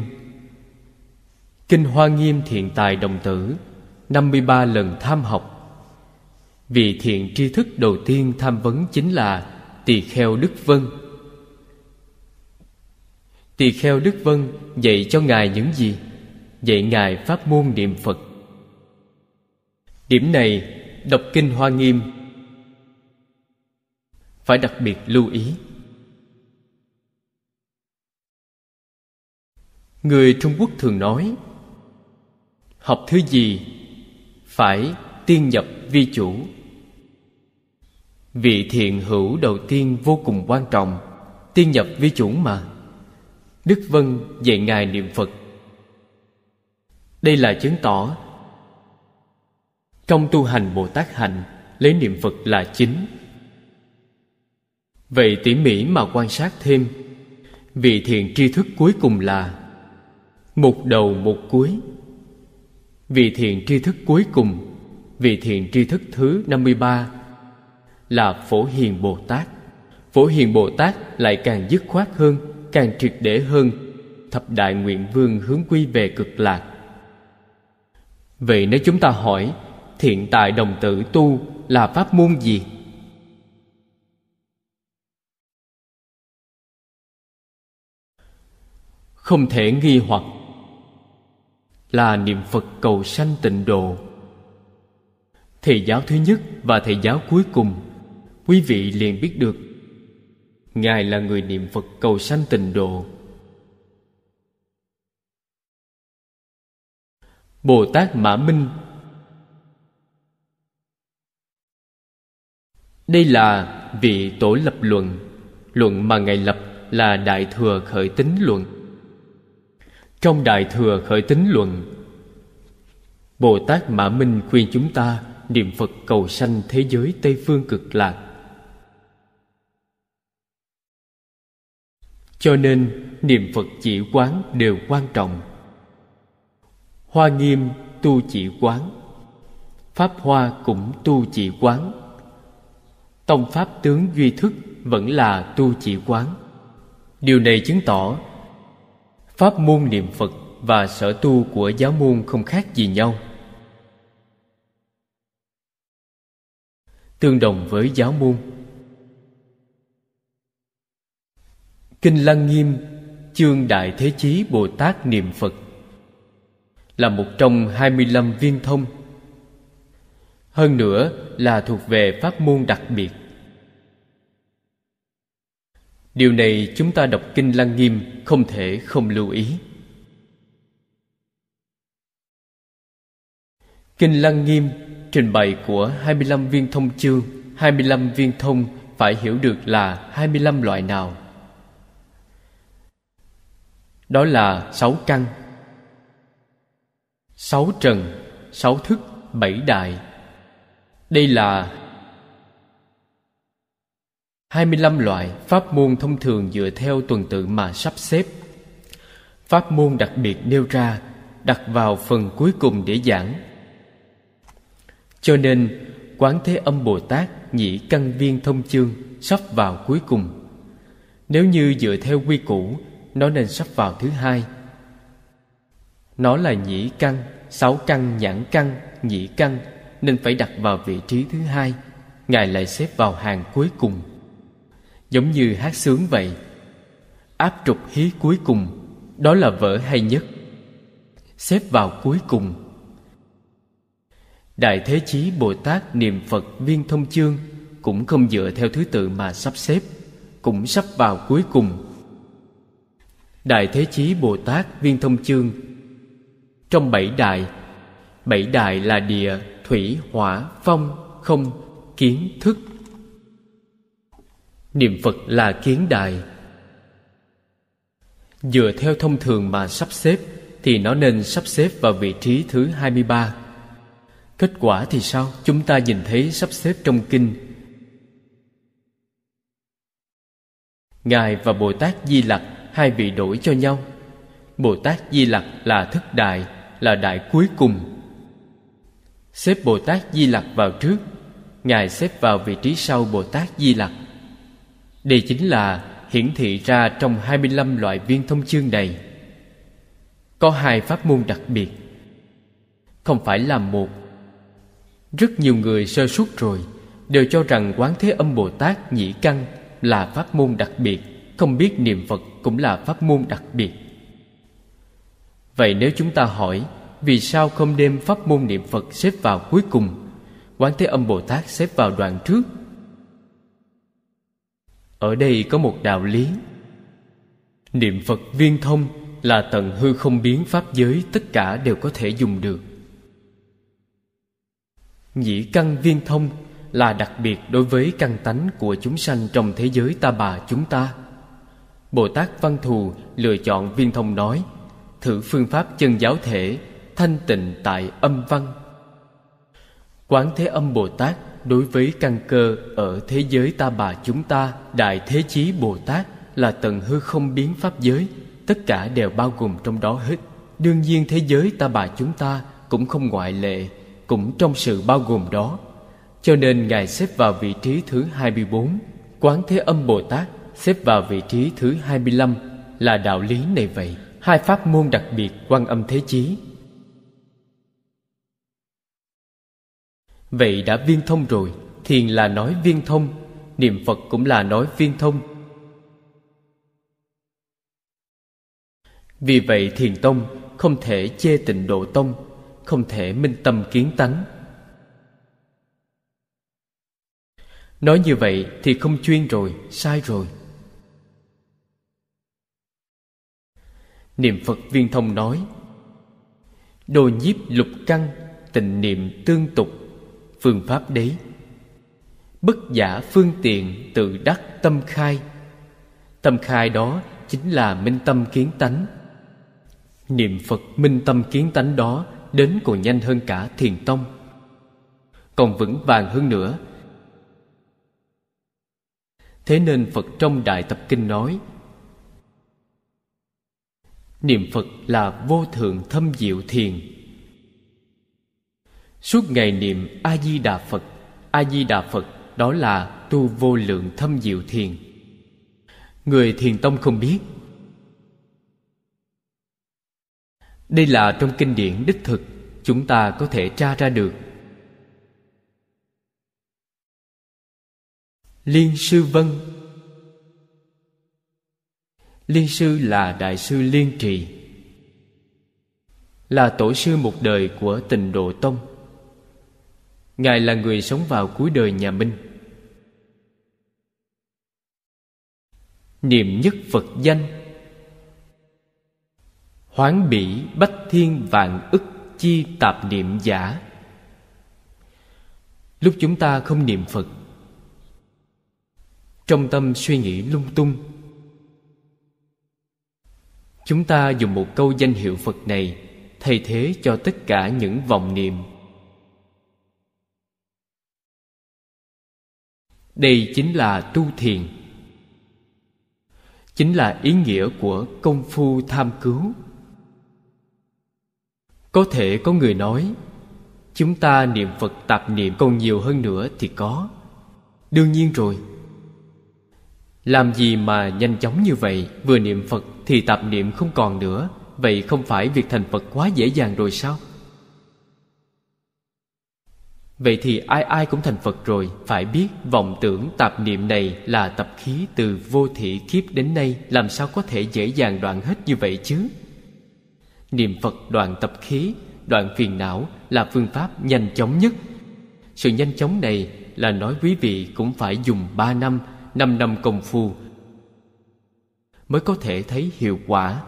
Kinh hoa nghiêm thiện tài đồng tử 53 lần tham học. Vị thiện tri thức đầu tiên tham vấn chính là Tỳ kheo Đức Vân. Tỳ kheo Đức Vân dạy cho Ngài những gì? Dạy Ngài pháp môn niệm Phật. Điểm này đọc kinh Hoa Nghiêm phải đặc biệt lưu ý. Người Trung Quốc thường nói, Học thứ gì Phải tiên nhập vi chủ? Vị thiện hữu đầu tiên vô cùng quan trọng, Tiên nhập vi chủ mà. Đức Vân dạy Ngài niệm Phật. Đây là chứng tỏ Trong tu hành Bồ Tát Hạnh Lấy niệm Phật là chính. Vậy tỉ mỉ mà quan sát thêm Vị thiện tri thức cuối cùng là Một đầu một cuối Vị thiện tri thức cuối cùng Vị thiện tri thức thứ 53 là Phổ Hiền Bồ Tát. Phổ Hiền Bồ Tát lại càng dứt khoát hơn, càng triệt để hơn, thập đại nguyện vương hướng quy về cực lạc. Vậy nếu chúng ta hỏi, thiện tại đồng tử tu là pháp môn gì? Không thể nghi hoặc. Là niệm Phật cầu sanh tịnh độ. Thầy giáo thứ nhất và thầy giáo cuối cùng, quý vị liền biết được. Ngài là người niệm phật cầu sanh tịnh độ. Bồ tát mã minh. Đây là vị tổ lập luận. Luận mà ngài lập là đại thừa khởi tính luận trong đại thừa khởi tính luận bồ tát mã minh khuyên chúng ta niệm phật cầu sanh thế giới tây phương cực lạc. Cho nên, niệm phật chỉ quán đều quan trọng. Hoa nghiêm tu chỉ quán, pháp hoa cũng tu chỉ quán. Tông pháp tướng duy thức vẫn là tu chỉ quán. Điều này chứng tỏ pháp môn niệm phật và sở tu của giáo môn không khác gì nhau. Tương đồng với giáo môn. Kinh Lăng Nghiêm, Chương Đại Thế Chí Bồ Tát Niệm Phật, Là một trong 25 viên thông. Hơn nữa là thuộc về pháp môn đặc biệt. Điều này chúng ta đọc Kinh Lăng Nghiêm không thể không lưu ý. Kinh Lăng Nghiêm trình bày của 25 viên thông chương 25 viên thông phải hiểu được là 25 loại nào? Đó là sáu căn. Sáu trần, sáu thức, bảy đại. Đây là hai mươi lăm loại pháp môn thông thường dựa theo tuần tự mà sắp xếp. Pháp môn đặc biệt nêu ra, đặt vào phần cuối cùng để giảng. Cho nên, quán thế âm bồ tát nhị căn viên thông chương sắp vào cuối cùng. Nếu như dựa theo quy củ, nó nên sắp vào thứ hai. Nó là nhĩ căn, sáu căn nhãn căn nhĩ căn, nên phải đặt vào vị trí thứ hai. Ngài lại xếp vào hàng cuối cùng giống như hát sướng vậy. Áp trục hí cuối cùng đó là vở hay nhất. Xếp vào cuối cùng. Đại Thế Chí Bồ Tát niệm Phật viên thông chương Cũng không dựa theo thứ tự mà sắp xếp Cũng sắp vào cuối cùng. Đại Thế Chí Bồ Tát viên thông chương. Trong bảy đại Bảy đại là địa, thủy, hỏa, phong, không, kiến, thức Niệm Phật là kiến đại Dựa theo thông thường mà sắp xếp Thì nó nên sắp xếp vào vị trí thứ 23 Kết quả thì sao? Chúng ta nhìn thấy sắp xếp trong kinh. Ngài và Bồ Tát Di Lặc hai vị đổi cho nhau. Bồ Tát Di Lặc là thức đại Là đại cuối cùng. Xếp Bồ Tát Di Lặc vào trước, Ngài xếp vào vị trí sau Bồ Tát Di Lặc. Đây chính là hiển thị ra trong 25 loại viên thông chương này. Có hai pháp môn đặc biệt. Không phải là một. Rất nhiều người sơ suất rồi, Đều cho rằng Quán Thế Âm Bồ Tát Nhĩ Căn là pháp môn đặc biệt, Không biết niệm Phật cũng là pháp môn đặc biệt. Vậy nếu chúng ta hỏi, Vì sao không đem pháp môn niệm Phật xếp vào cuối cùng? Quán Thế Âm Bồ Tát xếp vào đoạn trước ở đây có một đạo lý. Niệm Phật viên thông là tận hư không biến pháp giới Tất cả đều có thể dùng được. Nhĩ căn viên thông là đặc biệt đối với căn tánh của chúng sanh trong thế giới ta bà chúng ta. Bồ Tát Văn Thù lựa chọn viên thông nói, Thử phương pháp chân giáo thể, Thanh tịnh tại âm văn. Quán Thế Âm Bồ Tát đối với căn cơ ở thế giới ta bà chúng ta, Đại Thế Chí Bồ Tát là tận hư không biến pháp giới. Tất cả đều bao gồm trong đó hết. Đương nhiên thế giới ta bà chúng ta cũng không ngoại lệ, Cũng trong sự bao gồm đó. Cho nên Ngài xếp vào vị trí thứ 24 Quán Thế Âm Bồ Tát xếp vào vị trí thứ 25 Là đạo lý này vậy. Hai pháp môn đặc biệt quan âm thế chí Vậy đã viên thông rồi Thiền là nói viên thông Niệm Phật cũng là nói viên thông. Vì vậy thiền tông không thể chê tịnh độ tông Không thể minh tâm kiến tánh. Nói như vậy thì không chuyên rồi, sai rồi. Niệm Phật viên thông nói Đồ nhiếp lục căn Tịnh niệm tương tục Phương pháp đấy. Bất giả phương tiện tự đắc tâm khai. Tâm khai đó chính là minh tâm kiến tánh. Niệm Phật minh tâm kiến tánh đó Đến còn nhanh hơn cả thiền tông. Còn vững vàng hơn nữa. Thế nên Phật trong Đại Tập Kinh nói, Niệm Phật là vô thượng thâm diệu thiền. Suốt ngày niệm A-di-đà Phật. A-di-đà Phật, đó là tu vô lượng thâm diệu thiền. Người thiền tông không biết. Đây là trong kinh điển đích thực, Chúng ta có thể tra ra được. Liên sư vân. Liên sư là đại sư Liên trì, Là tổ sư một đời của tình độ tông. Ngài là người sống vào cuối đời nhà Minh. Niệm nhất Phật danh. Hoán bỉ, bách thiên, vạn ức, chi, tạp niệm giả. Lúc chúng ta không niệm Phật, Trong tâm suy nghĩ lung tung, Chúng ta dùng một câu danh hiệu Phật này Thay thế cho tất cả những vòng niệm Đây chính là tu thiền. Chính là ý nghĩa của công phu tham cứu. Có thể có người nói, Chúng ta niệm Phật tạp niệm còn nhiều hơn nữa thì có. Đương nhiên rồi. Làm gì mà nhanh chóng như vậy? Vừa niệm Phật thì tạp niệm không còn nữa. Vậy không phải việc thành Phật quá dễ dàng rồi sao? Vậy thì ai ai cũng thành Phật rồi Phải biết vọng tưởng tạp niệm này Là tập khí từ vô thị kiếp đến nay Làm sao có thể dễ dàng đoạn hết như vậy chứ Niệm Phật đoạn tập khí đoạn phiền não là phương pháp nhanh chóng nhất sự nhanh chóng này là nói quý vị cũng phải dùng ba năm, năm năm công phu mới có thể thấy hiệu quả.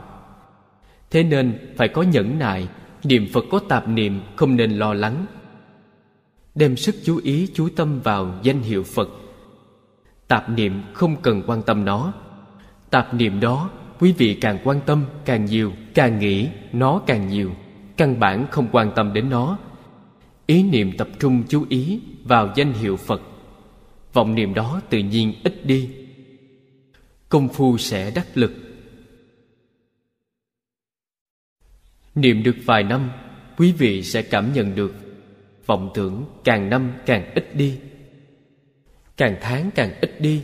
Thế nên phải có nhẫn nại, niệm Phật có tạp niệm không nên lo lắng. Đem sức chú ý chú tâm vào danh hiệu Phật. Tạp niệm không cần quan tâm nó. Tạp niệm đó quý vị càng quan tâm càng nhiều, càng nghĩ nó càng nhiều. Căn bản không quan tâm đến nó. Ý niệm tập trung chú ý vào danh hiệu Phật. Vọng niệm đó tự nhiên ít đi công phu sẽ đắc lực niệm được vài năm quý vị sẽ cảm nhận được vọng tưởng càng năm càng ít đi. Càng tháng càng ít đi.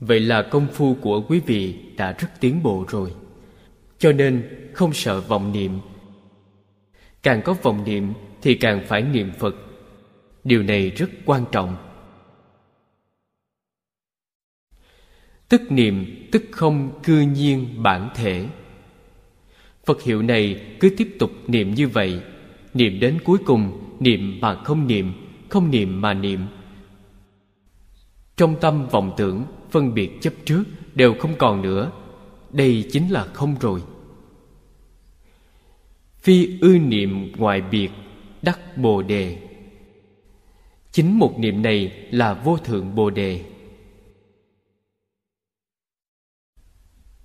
Vậy là công phu của quý vị đã rất tiến bộ rồi. Cho nên không sợ vọng niệm. Càng có vọng niệm thì càng phải niệm phật. Điều này rất quan trọng. Tức niệm, tức không cư nhiên bản thể. Phật hiệu này cứ tiếp tục niệm như vậy niệm đến cuối cùng, niệm mà không niệm không niệm mà niệm. Trong tâm vọng tưởng, phân biệt chấp trước, đều không còn nữa. Đây chính là không rồi. Phi ư niệm ngoại biệt, đắc bồ đề. Chính một niệm này là vô thượng bồ đề.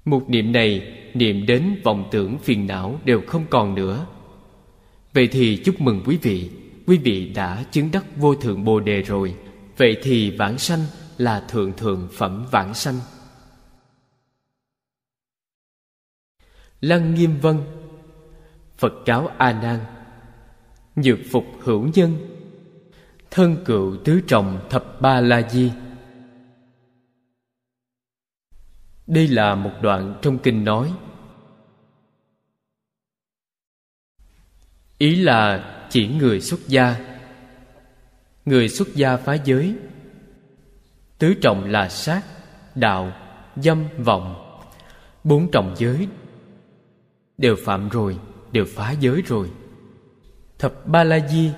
Một niệm này, niệm đến vọng tưởng phiền não đều không còn nữa. Vậy thì chúc mừng quý vị. Quý vị đã chứng đắc vô thượng bồ đề rồi. Vậy thì vãng sanh là thượng thượng phẩm vãng sanh. Lăng Nghiêm Vân, Phật cáo A Nan, Nhược phục hữu nhân, Thân cựu tứ trọng thập ba la di. Đây là một đoạn trong kinh nói ý là chỉ người xuất gia. Người xuất gia phá giới. Tứ trọng là sát, đạo, dâm, vọng. Bốn trọng giới đều phạm rồi, đều phá giới rồi. Thập ba la di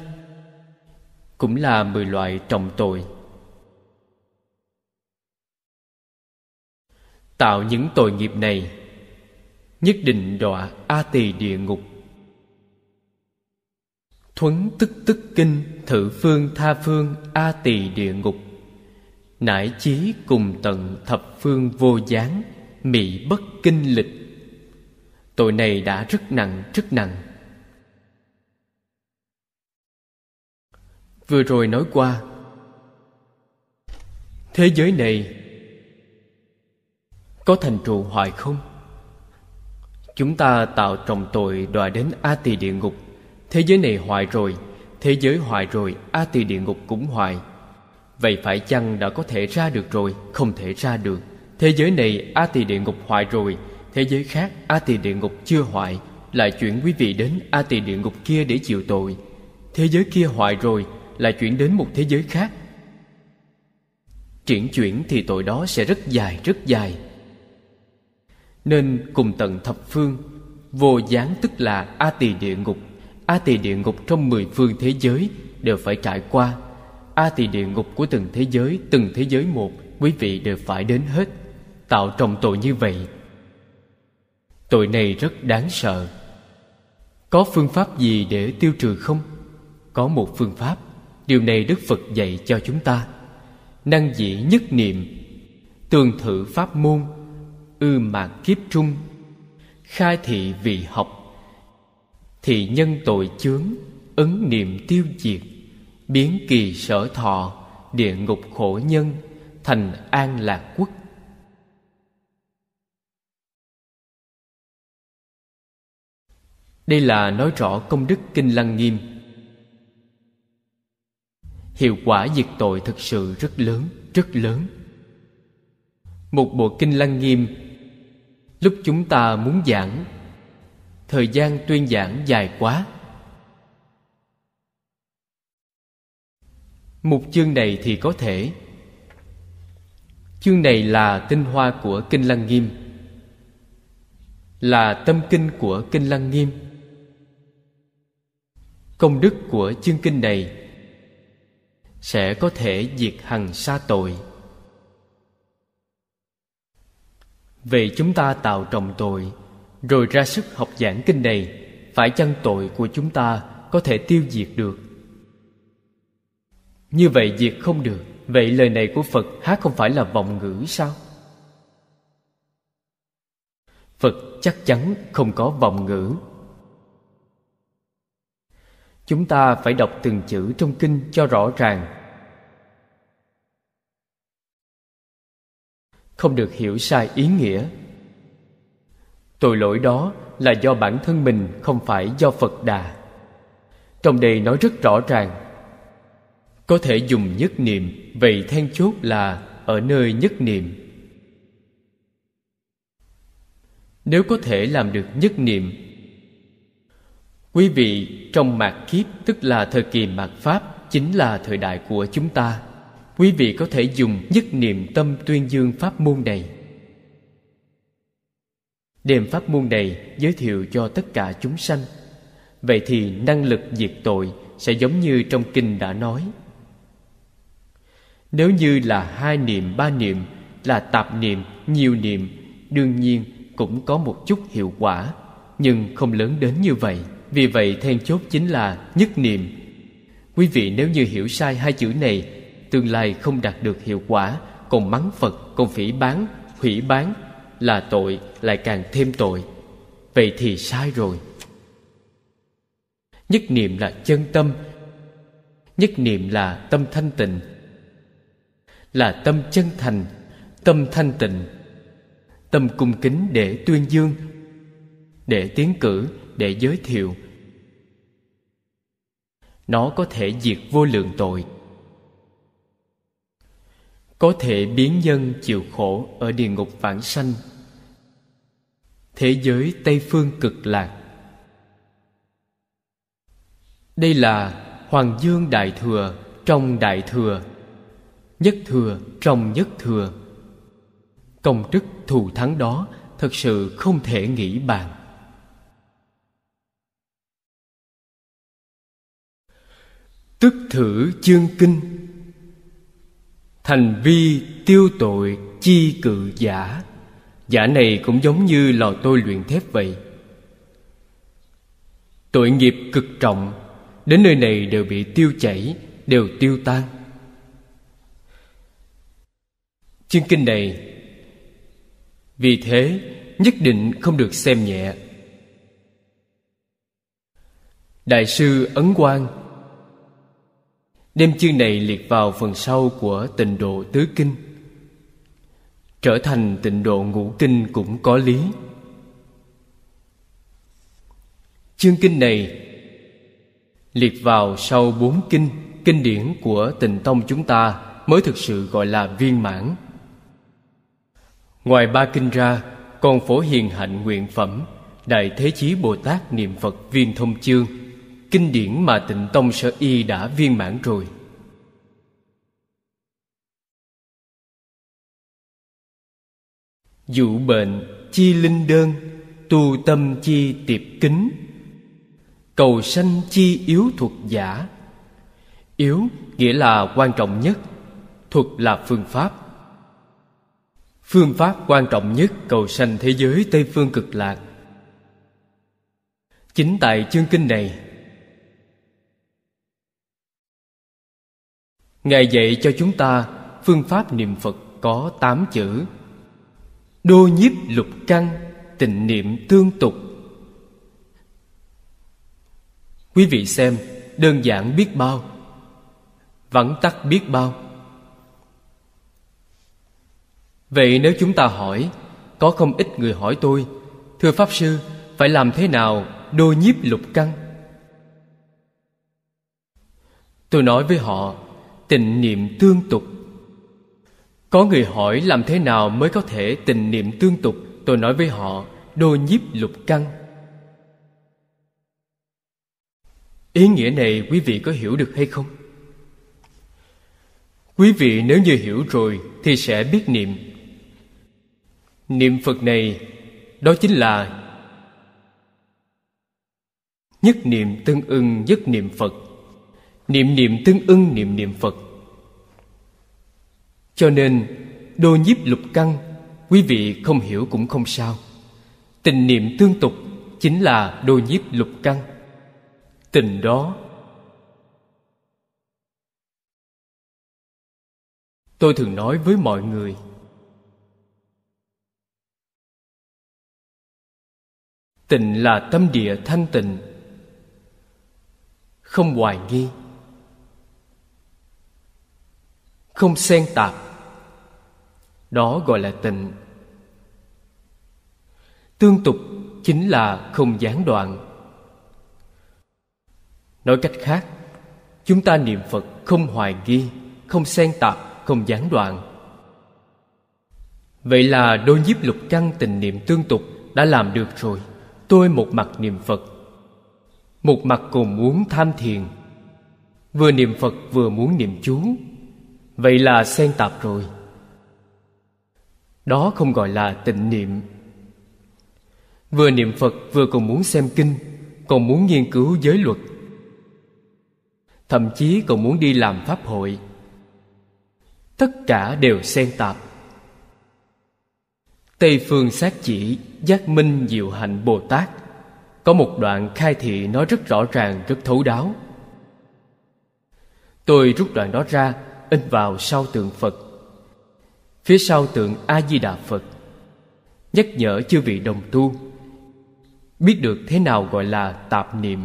cũng là mười loại trọng tội. Tạo những tội nghiệp này, nhất định đọa a tỳ địa ngục thuấn tức tức kinh, thử phương tha phương, a tỳ địa ngục. Nải chí cùng tận thập phương vô gián, mị bất kinh lịch. Tội này đã rất nặng rất nặng. Vừa rồi nói qua, thế giới này có thành trụ hoài không? Chúng ta tạo trồng tội đọa đến a tỳ địa ngục thế giới này hoại rồi, thế giới hoại rồi, a tỳ địa ngục cũng hoại. vậy phải chăng đã có thể ra được rồi? Không thể ra được. Thế giới này, a tỳ địa ngục hoại rồi. Thế giới khác, a tỳ địa ngục chưa hoại lại chuyển quý vị đến a tỳ địa ngục kia để chịu tội. Thế giới kia hoại rồi, lại chuyển đến một thế giới khác. Chuyển chuyển thì tội đó sẽ rất dài rất dài. Nên cùng tận thập phương, vô gián tức là a tỳ địa ngục a tỳ địa ngục trong mười phương thế giới đều phải trải qua. A tỳ địa ngục của từng thế giới, từng thế giới một, quý vị đều phải đến hết. Tạo trọng tội như vậy, tội này rất đáng sợ. Có phương pháp gì để tiêu trừ không? Có một phương pháp, điều này đức phật dạy cho chúng ta. Năng dĩ nhất niệm tường thử pháp môn, ư mạc kiếp trung, khai thị vị học thì nhân tội chướng, ứng niệm tiêu diệt, biến kỳ sở thọ, địa ngục khổ nhân, thành an lạc quốc. Đây là nói rõ công đức kinh lăng nghiêm. Hiệu quả diệt tội thực sự rất lớn rất lớn. Một bộ kinh lăng nghiêm, lúc chúng ta muốn giảng thời gian tuyên giảng dài quá. Một chương này thì có thể. Chương này là tinh hoa của kinh lăng nghiêm. Là tâm kinh của kinh lăng nghiêm. Công đức của chương kinh này sẽ có thể diệt hằng sa tội. Vậy chúng ta tạo trồng tội rồi ra sức học giảng kinh này, Phải chăng tội của chúng ta Có thể tiêu diệt được? Như vậy diệt không được, Vậy lời này của Phật há không phải là vọng ngữ sao? Phật chắc chắn không có vọng ngữ. Chúng ta phải đọc từng chữ trong kinh cho rõ ràng. Không được hiểu sai ý nghĩa tội lỗi đó là do bản thân mình, không phải do phật đà. Trong đây nói rất rõ ràng. Có thể dùng nhất niệm, vậy then chốt là ở nơi nhất niệm. Nếu có thể làm được nhất niệm, quý vị trong mạt kiếp, tức là thời kỳ mạt pháp, chính là thời đại của chúng ta, quý vị có thể dùng nhất niệm tâm tuyên dương pháp môn này đem pháp môn này giới thiệu cho tất cả chúng sanh. Vậy thì năng lực diệt tội sẽ giống như trong kinh đã nói. Nếu như là hai niệm, ba niệm, là tạp niệm, nhiều niệm, đương nhiên cũng có một chút hiệu quả, nhưng không lớn đến như vậy. Vì vậy then chốt chính là nhất niệm. Quý vị nếu như hiểu sai hai chữ này, tương lai không đạt được hiệu quả, còn mắng phật, còn phỉ bán hủy bán là tội lại càng thêm tội. Vậy thì sai rồi. Nhất niệm là chân tâm, nhất niệm là tâm thanh tịnh, là tâm chân thành, tâm thanh tịnh, tâm cung kính để tuyên dương, để tiến cử, để giới thiệu. Nó có thể diệt vô lượng tội, có thể biến nhân chịu khổ ở địa ngục vãng sanh thế giới tây phương cực lạc. Đây là hoàng dương đại thừa trong đại thừa, nhất thừa trong nhất thừa. Công đức thù thắng đó thật sự không thể nghĩ bàn. Tức thử chương kinh. Thành vi tiêu tội chi cự giả. Giả này cũng giống như lò tôi luyện thép vậy. Tội nghiệp cực trọng, Đến nơi này đều bị tiêu chảy, Đều tiêu tan. Chương kinh này, Vì thế nhất định không được xem nhẹ. Đại sư Ấn Quang Đem chương này liệt vào phần sau của tịnh độ tứ kinh. Trở thành tịnh độ ngũ kinh cũng có lý. Chương kinh này liệt vào sau bốn kinh Kinh điển của tịnh tông chúng ta mới thực sự gọi là viên mãn. Ngoài ba kinh ra, Còn phổ hiền hạnh nguyện phẩm, Đại Thế Chí Bồ Tát Niệm Phật Viên Thông Chương, kinh điển mà tịnh tông sở y đã viên mãn rồi. Dụ bệnh chi linh đơn, tu tâm chi tiệp kính. Cầu sanh chi yếu thuật giả. Yếu nghĩa là quan trọng nhất thuật là phương pháp. Phương pháp quan trọng nhất cầu sanh thế giới tây phương cực lạc. Chính tại chương kinh này, Ngài dạy cho chúng ta phương pháp niệm Phật có tám chữ. Đô nhiếp lục căn tịnh niệm tương tục. Quý vị xem, đơn giản biết bao, Vắn tắt biết bao. Vậy nếu chúng ta hỏi, Có không ít người hỏi tôi, Thưa Pháp Sư, Phải làm thế nào đô nhiếp lục căn Tôi nói với họ Tịnh niệm tương tục. Có người hỏi làm thế nào mới có thể tình niệm tương tục? Tôi nói với họ, Đô nhiếp lục căn Ý nghĩa này quý vị có hiểu được hay không? Quý vị nếu như hiểu rồi Thì sẽ biết niệm. Niệm Phật này, Đó chính là nhất niệm tương ưng, nhất niệm phật. Niệm niệm tương ưng, niệm niệm phật cho nên, đô nhiếp lục căn quý vị không hiểu cũng không sao. Tình niệm tương tục chính là đô nhiếp lục căn tình đó tôi thường nói với mọi người. Tịnh là tâm địa thanh tịnh, không hoài nghi, không xen tạp đó gọi là tịnh tương tục chính là không gián đoạn. Nói cách khác, chúng ta niệm phật không hoài nghi, không xen tạp, không gián đoạn. Vậy là đôi nhiếp lục căn tình niệm tương tục đã làm được rồi. Tôi một mặt niệm phật, một mặt cùng muốn tham thiền. Vừa niệm phật vừa muốn niệm chú. Vậy là xen tạp rồi đó không gọi là tịnh niệm. Vừa niệm phật, vừa còn muốn xem kinh, còn muốn nghiên cứu giới luật. Thậm chí còn muốn đi làm pháp hội. Tất cả đều xen tạp. Tây phương sát chỉ, giác minh diệu hạnh bồ tát, có một đoạn khai thị nói rất rõ ràng, rất thấu đáo. Tôi rút đoạn đó ra, in vào sau tượng phật phía sau tượng a di đà phật. Nhắc nhở chư vị đồng tu, biết được thế nào gọi là tạp niệm.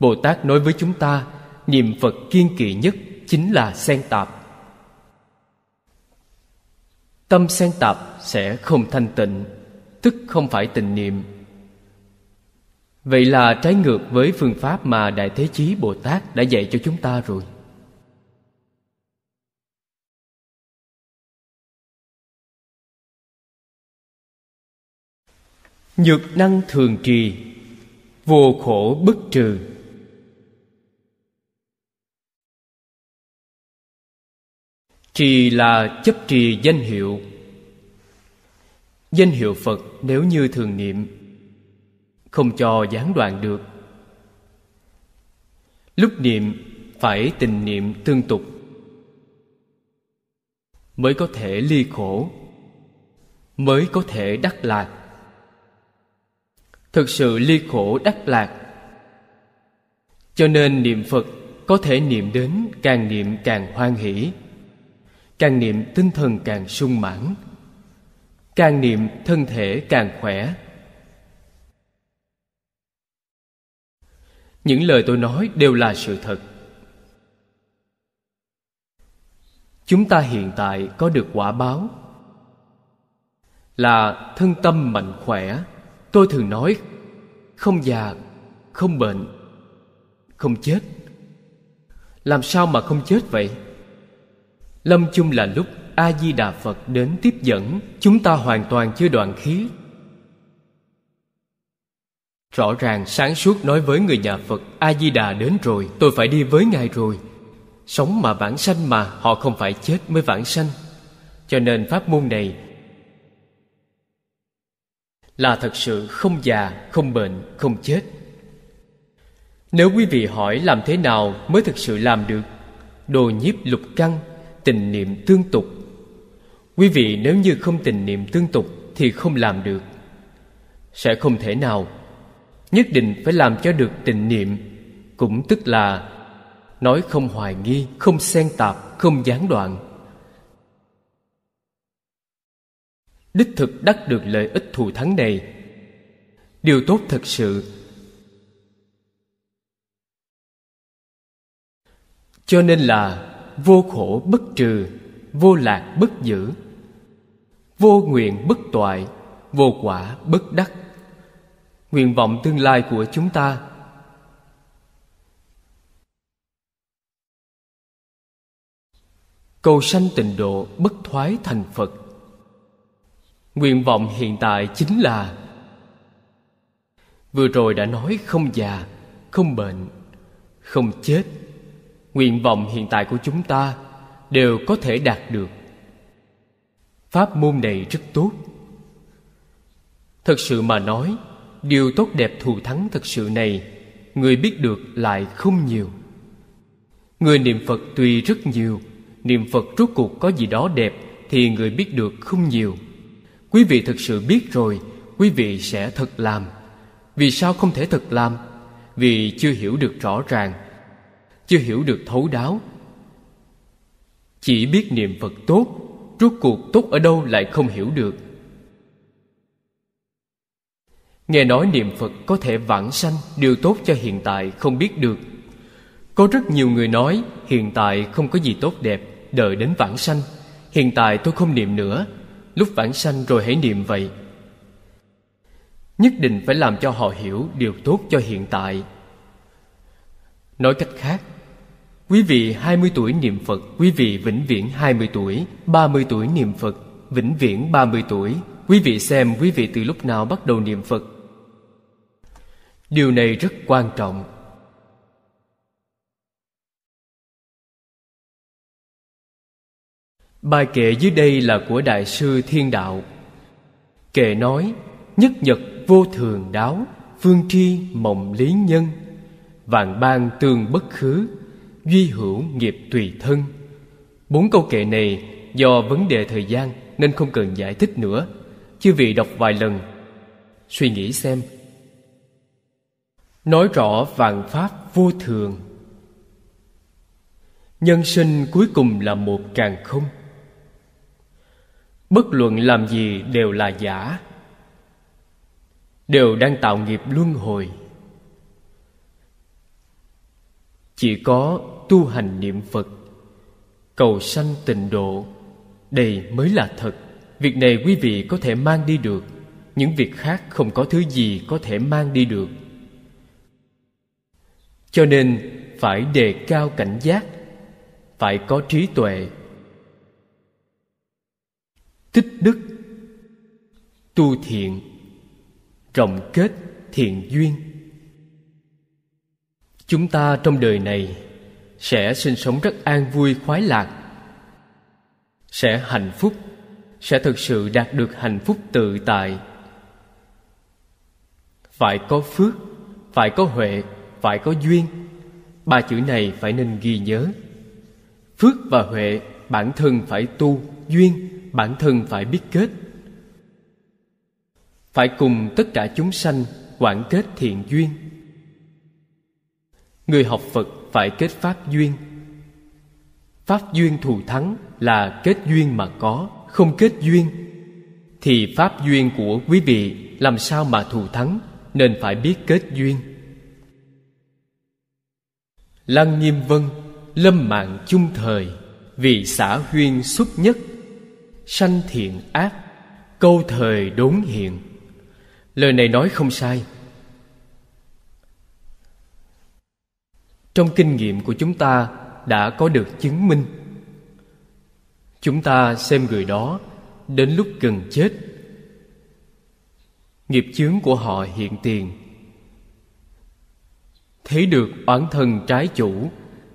Bồ tát nói với chúng ta, niệm phật kiên kỵ nhất chính là xen tạp. Tâm xen tạp sẽ không thanh tịnh, tức không phải tình niệm. Vậy là trái ngược với phương pháp mà đại thế chí bồ tát đã dạy cho chúng ta rồi. Nhược năng thường trì vô khổ bất trừ. Trì là chấp trì danh hiệu. Danh hiệu phật nếu như thường niệm, không cho gián đoạn được. Lúc niệm phải tình niệm tương tục, mới có thể ly khổ, mới có thể đắc lạc thực sự ly khổ đắc lạc. Cho nên niệm phật có thể niệm đến càng niệm càng hoan hỷ, càng niệm tinh thần càng sung mãn, càng niệm thân thể càng khỏe. Những lời tôi nói đều là sự thật. Chúng ta hiện tại có được quả báo là thân tâm mạnh khỏe tôi thường nói, không già, không bệnh, không chết. Làm sao mà không chết vậy? Lâm chung là lúc a di đà phật đến tiếp dẫn, chúng ta hoàn toàn chưa đoạn khí. Rõ ràng sáng suốt nói với người nhà phật a di đà đến rồi, tôi phải đi với ngài rồi. Sống mà vãng sanh mà, họ không phải chết mới vãng sanh. Cho nên pháp môn này là thật sự không già, không bệnh, không chết. Nếu quý vị hỏi làm thế nào mới thực sự làm được, đồ nhiếp lục căn tình niệm tương tục. Quý vị nếu như không tình niệm tương tục thì không làm được. Sẽ không thể nào. Nhất định phải làm cho được tình niệm, cũng tức là nói không hoài nghi, không xen tạp, không gián đoạn. Đích thực đắc được lợi ích thù thắng này. Điều tốt thật sự. Cho nên là vô khổ bất trừ, vô lạc bất giữ. Vô nguyện bất toại, vô quả bất đắc. Nguyện vọng tương lai của chúng ta. Cầu sanh tịnh độ bất thoái thành phật nguyện vọng hiện tại chính là vừa rồi đã nói không già, không bệnh, không chết. Nguyện vọng hiện tại của chúng ta đều có thể đạt được. Pháp môn này rất tốt. Thật sự mà nói, điều tốt đẹp thù thắng thật sự này, người biết được lại không nhiều. Người niệm phật tuy rất nhiều, niệm phật rốt cuộc có gì đó đẹp thì người biết được không nhiều quý vị thực sự biết rồi, quý vị sẽ thật làm. Vì sao không thể thật làm? Vì chưa hiểu được rõ ràng, chưa hiểu được thấu đáo. Chỉ biết niệm phật tốt, rốt cuộc tốt ở đâu lại không hiểu được. Nghe nói niệm phật có thể vãng sanh, điều tốt cho hiện tại không biết được. Có rất nhiều người nói, hiện tại không có gì tốt đẹp, đợi đến vãng sanh. Hiện tại tôi không niệm nữa lúc vãng sanh rồi hãy niệm vậy. Nhất định phải làm cho họ hiểu điều tốt cho hiện tại. Nói cách khác, quý vị 20 tuổi niệm Phật, quý vị vĩnh viễn 20 tuổi 30 tuổi niệm Phật, vĩnh viễn 30 tuổi. Quý vị xem quý vị từ lúc nào bắt đầu niệm Phật. Điều này rất quan trọng. Bài kệ dưới đây là của Đại sư Thiên Đạo. Kệ nói, Nhất nhật vô thường đáo, Phương tri mộng lý nhân, Vạn ban tương bất khứ, Duy hữu nghiệp tùy thân. Bốn câu kệ này, Do vấn đề thời gian Nên không cần giải thích nữa. Chứ vị đọc vài lần. Suy nghĩ xem. Nói rõ vạn pháp vô thường. Nhân sinh cuối cùng là một càng không bất luận làm gì đều là giả. Đều đang tạo nghiệp luân hồi. Chỉ có tu hành niệm phật, cầu sanh tịnh độ, đây mới là thật. Việc này quý vị có thể mang đi được. Những việc khác không có thứ gì có thể mang đi được. Cho nên phải đề cao cảnh giác, phải có trí tuệ tích đức. Tu thiện. Rộng kết thiện duyên. Chúng ta trong đời này sẽ sinh sống rất an vui, khoái lạc. Sẽ hạnh phúc. Sẽ thực sự đạt được hạnh phúc tự tại. Phải có phước, phải có huệ, phải có duyên. Ba chữ này phải nên ghi nhớ. Phước và huệ bản thân phải tu duyên bản thân phải biết kết. Phải cùng tất cả chúng sanh quản kết thiện duyên. Người học phật phải kết pháp duyên. Pháp duyên thù thắng là kết duyên mà có, không kết duyên. Thì pháp duyên của quý vị làm sao mà thù thắng, nên phải biết kết duyên. Lăng nghiêm vân, lâm mạng chung thời, vì xã huyên xuất nhất sanh thiện ác, câu thời đốn hiện lời này nói không sai. Trong kinh nghiệm của chúng ta đã có được chứng minh. Chúng ta xem người đó đến lúc gần chết. Nghiệp chướng của họ hiện tiền. Thấy được oán thân trái chủ,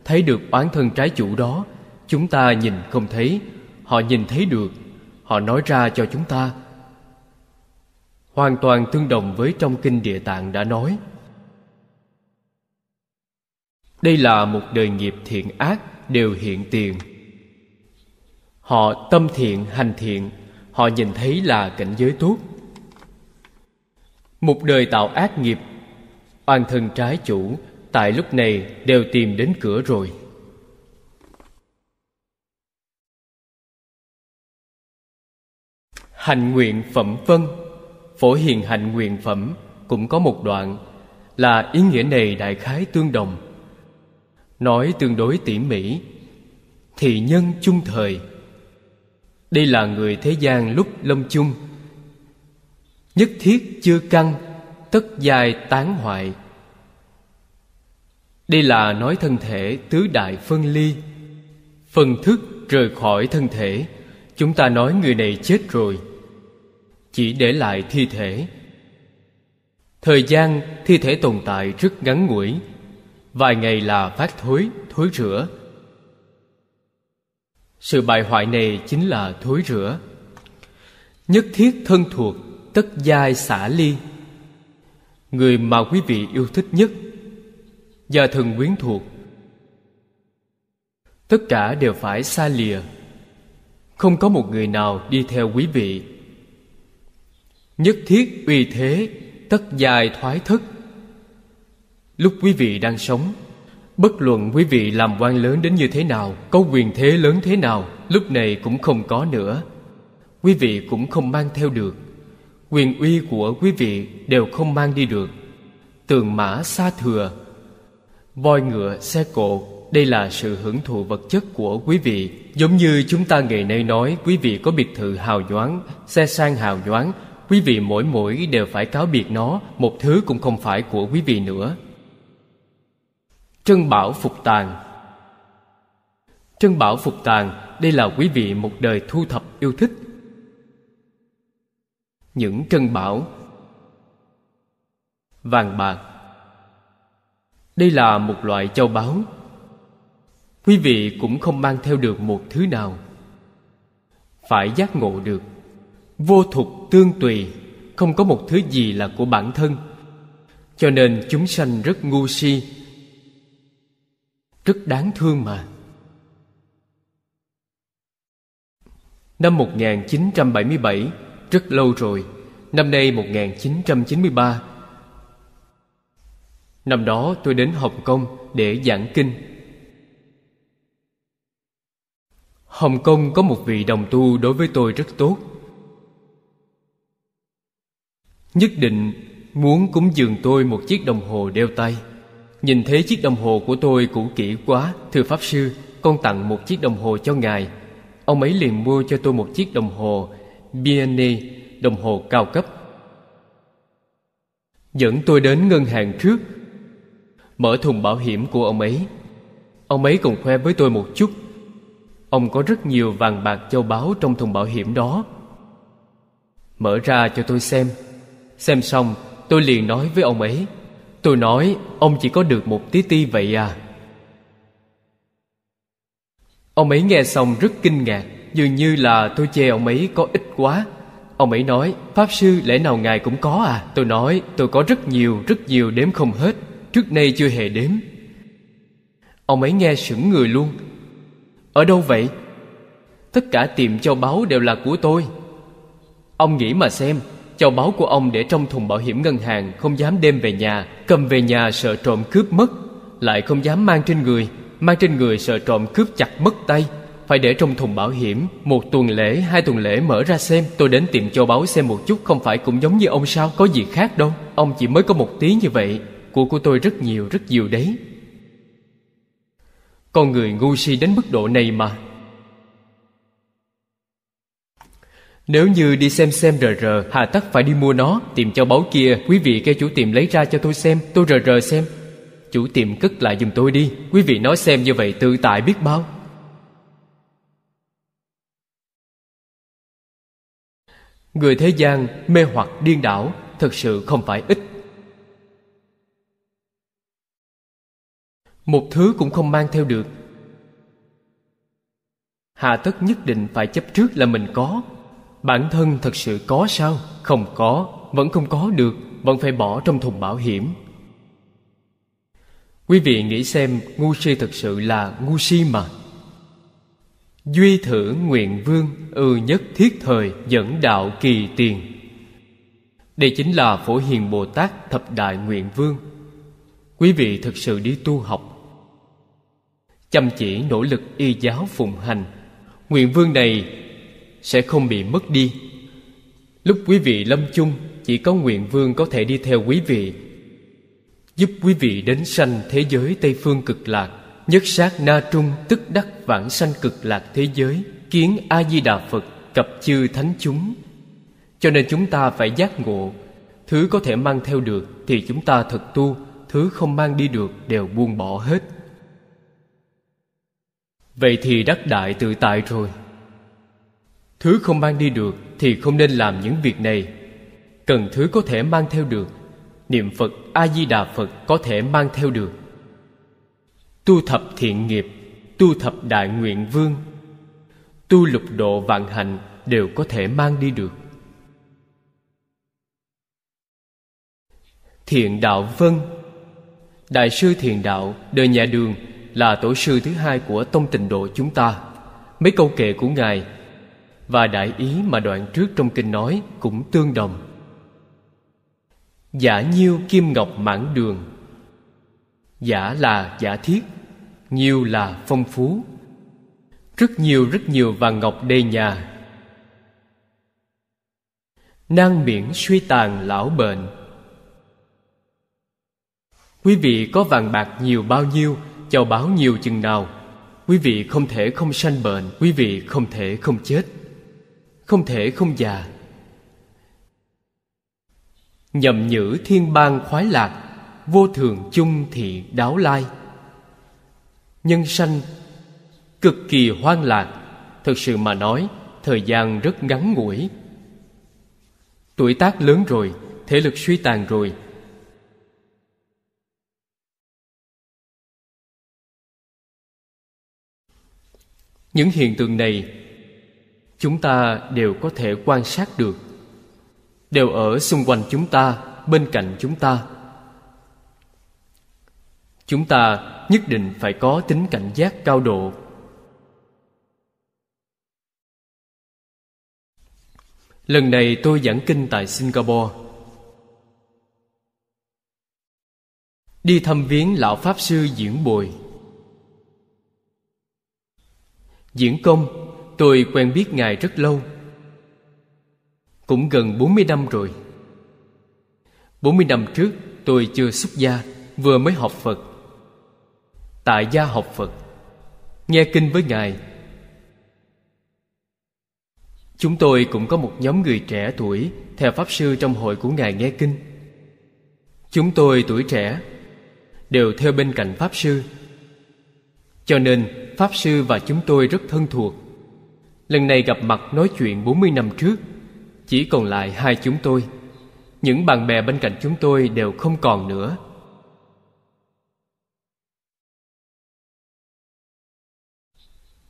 thấy được oán thân trái chủ đó, chúng ta nhìn không thấy họ nhìn thấy được. Họ nói ra cho chúng ta. Hoàn toàn tương đồng với trong kinh địa tạng đã nói. Đây là một đời nghiệp thiện ác đều hiện tiền. Họ tâm thiện, hành thiện. Họ nhìn thấy là cảnh giới tốt. Một đời tạo ác nghiệp, oan thân trái chủ, tại lúc này đều tìm đến cửa rồi. Hành nguyện phẩm vân. Phổ hiền hạnh nguyện phẩm Cũng có một đoạn Là ý nghĩa này đại khái tương đồng. Nói tương đối tỉ mỉ, Thị nhân chung thời. Đây là người thế gian lúc lâm chung. Nhất thiết chưa căn Tất dài tán hoại. Đây là nói thân thể tứ đại phân ly. Phần thức rời khỏi thân thể, Chúng ta nói người này chết rồi chỉ để lại thi thể. Thời gian thi thể tồn tại rất ngắn ngủi, vài ngày là phát thối thối rửa. Sự bại hoại này chính là thối rửa. Nhất thiết thân thuộc, tất giai xả ly. Người mà quý vị yêu thích nhất, gia thần quyến thuộc. Tất cả đều phải xa lìa. Không có một người nào đi theo quý vị nhất thiết uy thế, tất dài thoái thất lúc quý vị đang sống, bất luận quý vị làm quan lớn đến như thế nào, có quyền thế lớn thế nào, lúc này cũng không có nữa. Quý vị cũng không mang theo được. Quyền uy của quý vị đều không mang đi được. Tường mã xa thừa, voi ngựa, xe cộ, đây là sự hưởng thụ vật chất của quý vị. Giống như chúng ta ngày nay nói, quý vị có biệt thự hào nhoáng, xe sang hào nhoáng quý vị mỗi mỗi đều phải cáo biệt nó, một thứ cũng không phải của quý vị nữa. Trân bảo phục tàn trân bảo phục tàn đây là quý vị một đời thu thập yêu thích. Những trân bảo vàng bạc đây là một loại châu báu. Quý vị cũng không mang theo được một thứ nào. Phải giác ngộ được vô thục tương tùy, không có một thứ gì là của bản thân. Cho nên chúng sanh rất ngu si, rất đáng thương mà. Năm 1977 Rất lâu rồi, Năm nay 1993 Năm đó tôi đến Hồng Kông để giảng kinh. Hồng Kông có một vị đồng tu đối với tôi rất tốt. Nhất định muốn cúng dường tôi một chiếc đồng hồ đeo tay. Nhìn thấy chiếc đồng hồ của tôi cũ kỹ quá, Thưa Pháp Sư, Con tặng một chiếc đồng hồ cho Ngài. Ông ấy liền mua cho tôi một chiếc đồng hồ Bienne Đồng hồ cao cấp. Dẫn tôi đến ngân hàng trước. Mở thùng bảo hiểm của ông ấy. Ông ấy còn khoe với tôi một chút. Ông có rất nhiều vàng bạc châu báu trong thùng bảo hiểm đó. Mở ra cho tôi xem. Xem xong, tôi liền nói với ông ấy. Tôi nói, ông chỉ có được một tí ti vậy à. Ông ấy nghe xong rất kinh ngạc, Dường như là tôi chê ông ấy có ít quá. Ông ấy nói, Pháp sư, lẽ nào ngài cũng có à? Tôi nói, tôi có rất nhiều rất nhiều đếm không hết, Trước nay chưa hề đếm. Ông ấy nghe sững người luôn. Ở đâu vậy? Tất cả tiệm châu báu đều là của tôi. Ông nghĩ mà xem Châu báu của ông để trong thùng bảo hiểm ngân hàng Không dám đem về nhà Cầm về nhà sợ trộm cướp mất Lại không dám mang trên người Mang trên người sợ trộm cướp chặt mất tay. Phải để trong thùng bảo hiểm Một tuần lễ, hai tuần lễ mở ra xem. Tôi đến tiệm châu báu xem một chút Không phải cũng giống như ông sao Có gì khác đâu. Ông chỉ mới có một tí như vậy Của của tôi rất nhiều, rất nhiều đấy. Con người ngu si đến mức độ này mà. Nếu như đi xem xem rờ rờ, Hà tất phải đi mua nó, Tìm châu báu kia. Quý vị kêu chủ tiệm lấy ra cho tôi xem, Tôi rờ rờ xem. Chủ tiệm cất lại giùm tôi đi. Quý vị nói xem như vậy tự tại biết bao. Người thế gian mê hoặc điên đảo, Thật sự không phải ít. Một thứ cũng không mang theo được. Hà tất nhất định phải chấp trước là mình có. Bản thân thật sự có sao? Không có, vẫn không có được Vẫn phải bỏ trong thùng bảo hiểm. Quý vị nghĩ xem ngu si thật sự là ngu si mà. Duy thử nguyện vương ư nhất thiết thời dẫn đạo kỳ tiền. Đây chính là Phổ Hiền Bồ Tát Thập Đại Nguyện Vương. Quý vị thực sự đi tu học. Chăm chỉ nỗ lực y giáo phụng hành. Nguyện vương này sẽ không bị mất đi. Lúc quý vị lâm chung, Chỉ có nguyện vương có thể đi theo quý vị, giúp quý vị đến sanh thế giới tây phương cực lạc, nhất sát na trung, tức đắc vãng sanh cực lạc thế giới, kiến a di đà phật, cập chư thánh chúng. Cho nên chúng ta phải giác ngộ, thứ có thể mang theo được thì chúng ta thật tu, thứ không mang đi được đều buông bỏ hết. Vậy thì đắc đại tự tại rồi thứ không mang đi được thì không nên làm những việc này. Cần thứ có thể mang theo được. Niệm phật a di đà phật có thể mang theo được. Tu thập thiện nghiệp, tu thập đại nguyện vương, tu lục độ vạn hạnh đều có thể mang đi được. Thiện đạo vân. Đại sư thiền đạo, đời nhà đường, là tổ sư thứ hai của tông tịnh độ chúng ta. Mấy câu kệ của ngài và đại ý mà đoạn trước trong kinh nói cũng tương đồng. Giả nhiêu kim ngọc mãn đường. Giả là giả thiết, nhiêu là phong phú. Rất nhiều rất nhiều vàng ngọc đầy nhà. Nan miễn suy tàn lão bệnh. Quý vị có vàng bạc nhiều bao nhiêu châu báu nhiều chừng nào. Quý vị không thể không sanh bệnh, quý vị không thể không chết không thể không già. Nhầm nhữ thiên bang khoái lạc, vô thường chung thị đáo lai. Nhân sanh, cực kỳ hoang lạc, thực sự mà nói, thời gian rất ngắn ngủi. Tuổi tác lớn rồi, thể lực suy tàn rồi. Những hiện tượng này chúng ta đều có thể quan sát được. Đều ở xung quanh chúng ta, bên cạnh chúng ta. Chúng ta nhất định phải có tính cảnh giác cao độ. Lần này tôi giảng kinh tại singapore. Đi thăm viếng lão pháp sư diễn bồi. Diễn công tôi quen biết ngài rất lâu. Cũng gần 40 năm rồi. 40 năm trước, tôi chưa xuất gia, Vừa mới học Phật. Tại gia học Phật, Nghe kinh với Ngài. Chúng tôi cũng có một nhóm người trẻ tuổi, Theo Pháp Sư trong hội của Ngài nghe kinh. Chúng tôi tuổi trẻ, Đều theo bên cạnh Pháp Sư. Cho nên Pháp Sư và chúng tôi rất thân thuộc. Lần này gặp mặt nói chuyện 40 năm trước, Chỉ còn lại hai chúng tôi. Những bạn bè bên cạnh chúng tôi đều không còn nữa.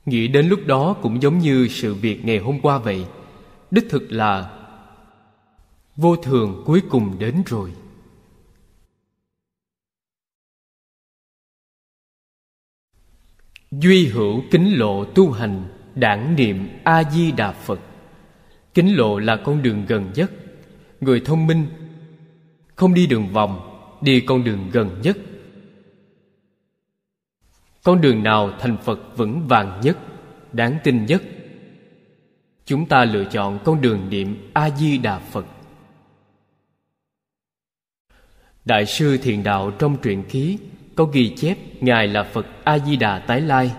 Nghĩ đến lúc đó cũng giống như sự việc ngày hôm qua vậy. Đích thực là Vô thường cuối cùng đến rồi. Duy hữu kính lộ tu hành. Đảng niệm A-di-đà Phật. Kính lộ là con đường gần nhất. Người thông minh, Không đi đường vòng, Đi con đường gần nhất. Con đường nào thành phật vững vàng nhất, đáng tin nhất? Chúng ta lựa chọn con đường niệm a di đà phật. Đại sư thiền đạo trong truyện ký có ghi chép ngài là phật a di đà tái lai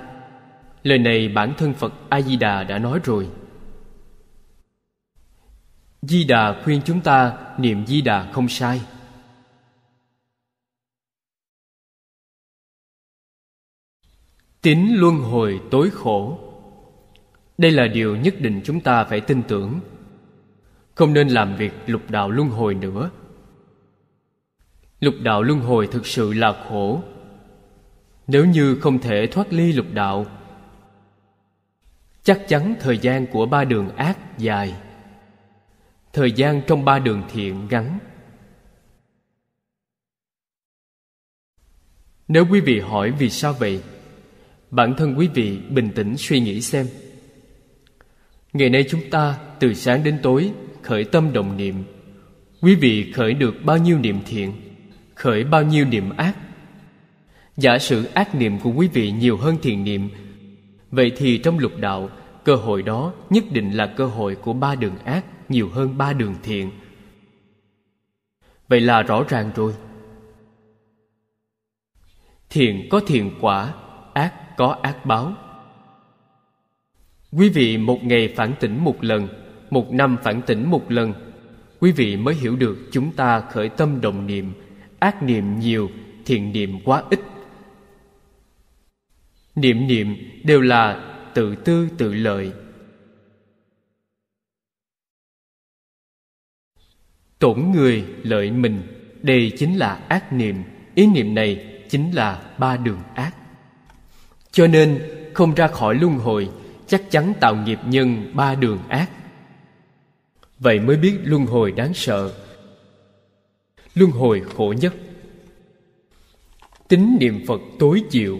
lời này bản thân phật a di đà đã nói rồi. Di đà khuyên chúng ta niệm di đà không sai. Tín luân hồi tối khổ. Đây là điều nhất định chúng ta phải tin tưởng. Không nên làm việc lục đạo luân hồi nữa. Lục đạo luân hồi thực sự là khổ. Nếu như không thể thoát ly lục đạo Chắc chắn thời gian của ba đường ác dài. Thời gian trong ba đường thiện ngắn. Nếu quý vị hỏi vì sao vậy, bản thân quý vị bình tĩnh suy nghĩ xem. Ngày nay chúng ta từ sáng đến tối khởi tâm đồng niệm. Quý vị khởi được bao nhiêu niệm thiện, khởi bao nhiêu niệm ác. Giả sử ác niệm của quý vị nhiều hơn thiện niệm vậy thì trong lục đạo, cơ hội đó nhất định là cơ hội của ba đường ác nhiều hơn ba đường thiện. Vậy là rõ ràng rồi. Thiện có thiện quả, ác có ác báo. Quý vị một ngày phản tỉnh một lần, một năm phản tỉnh một lần, quý vị mới hiểu được chúng ta khởi tâm đồng niệm. Ác niệm nhiều, thiện niệm quá ít niệm niệm đều là tự tư tự lợi. Tổn người lợi mình, đây chính là ác niệm. Ý niệm này chính là ba đường ác. Cho nên, không ra khỏi luân hồi, chắc chắn tạo nghiệp nhân ba đường ác. Vậy mới biết luân hồi đáng sợ. Luân hồi khổ nhất. Tính niệm phật tối diệu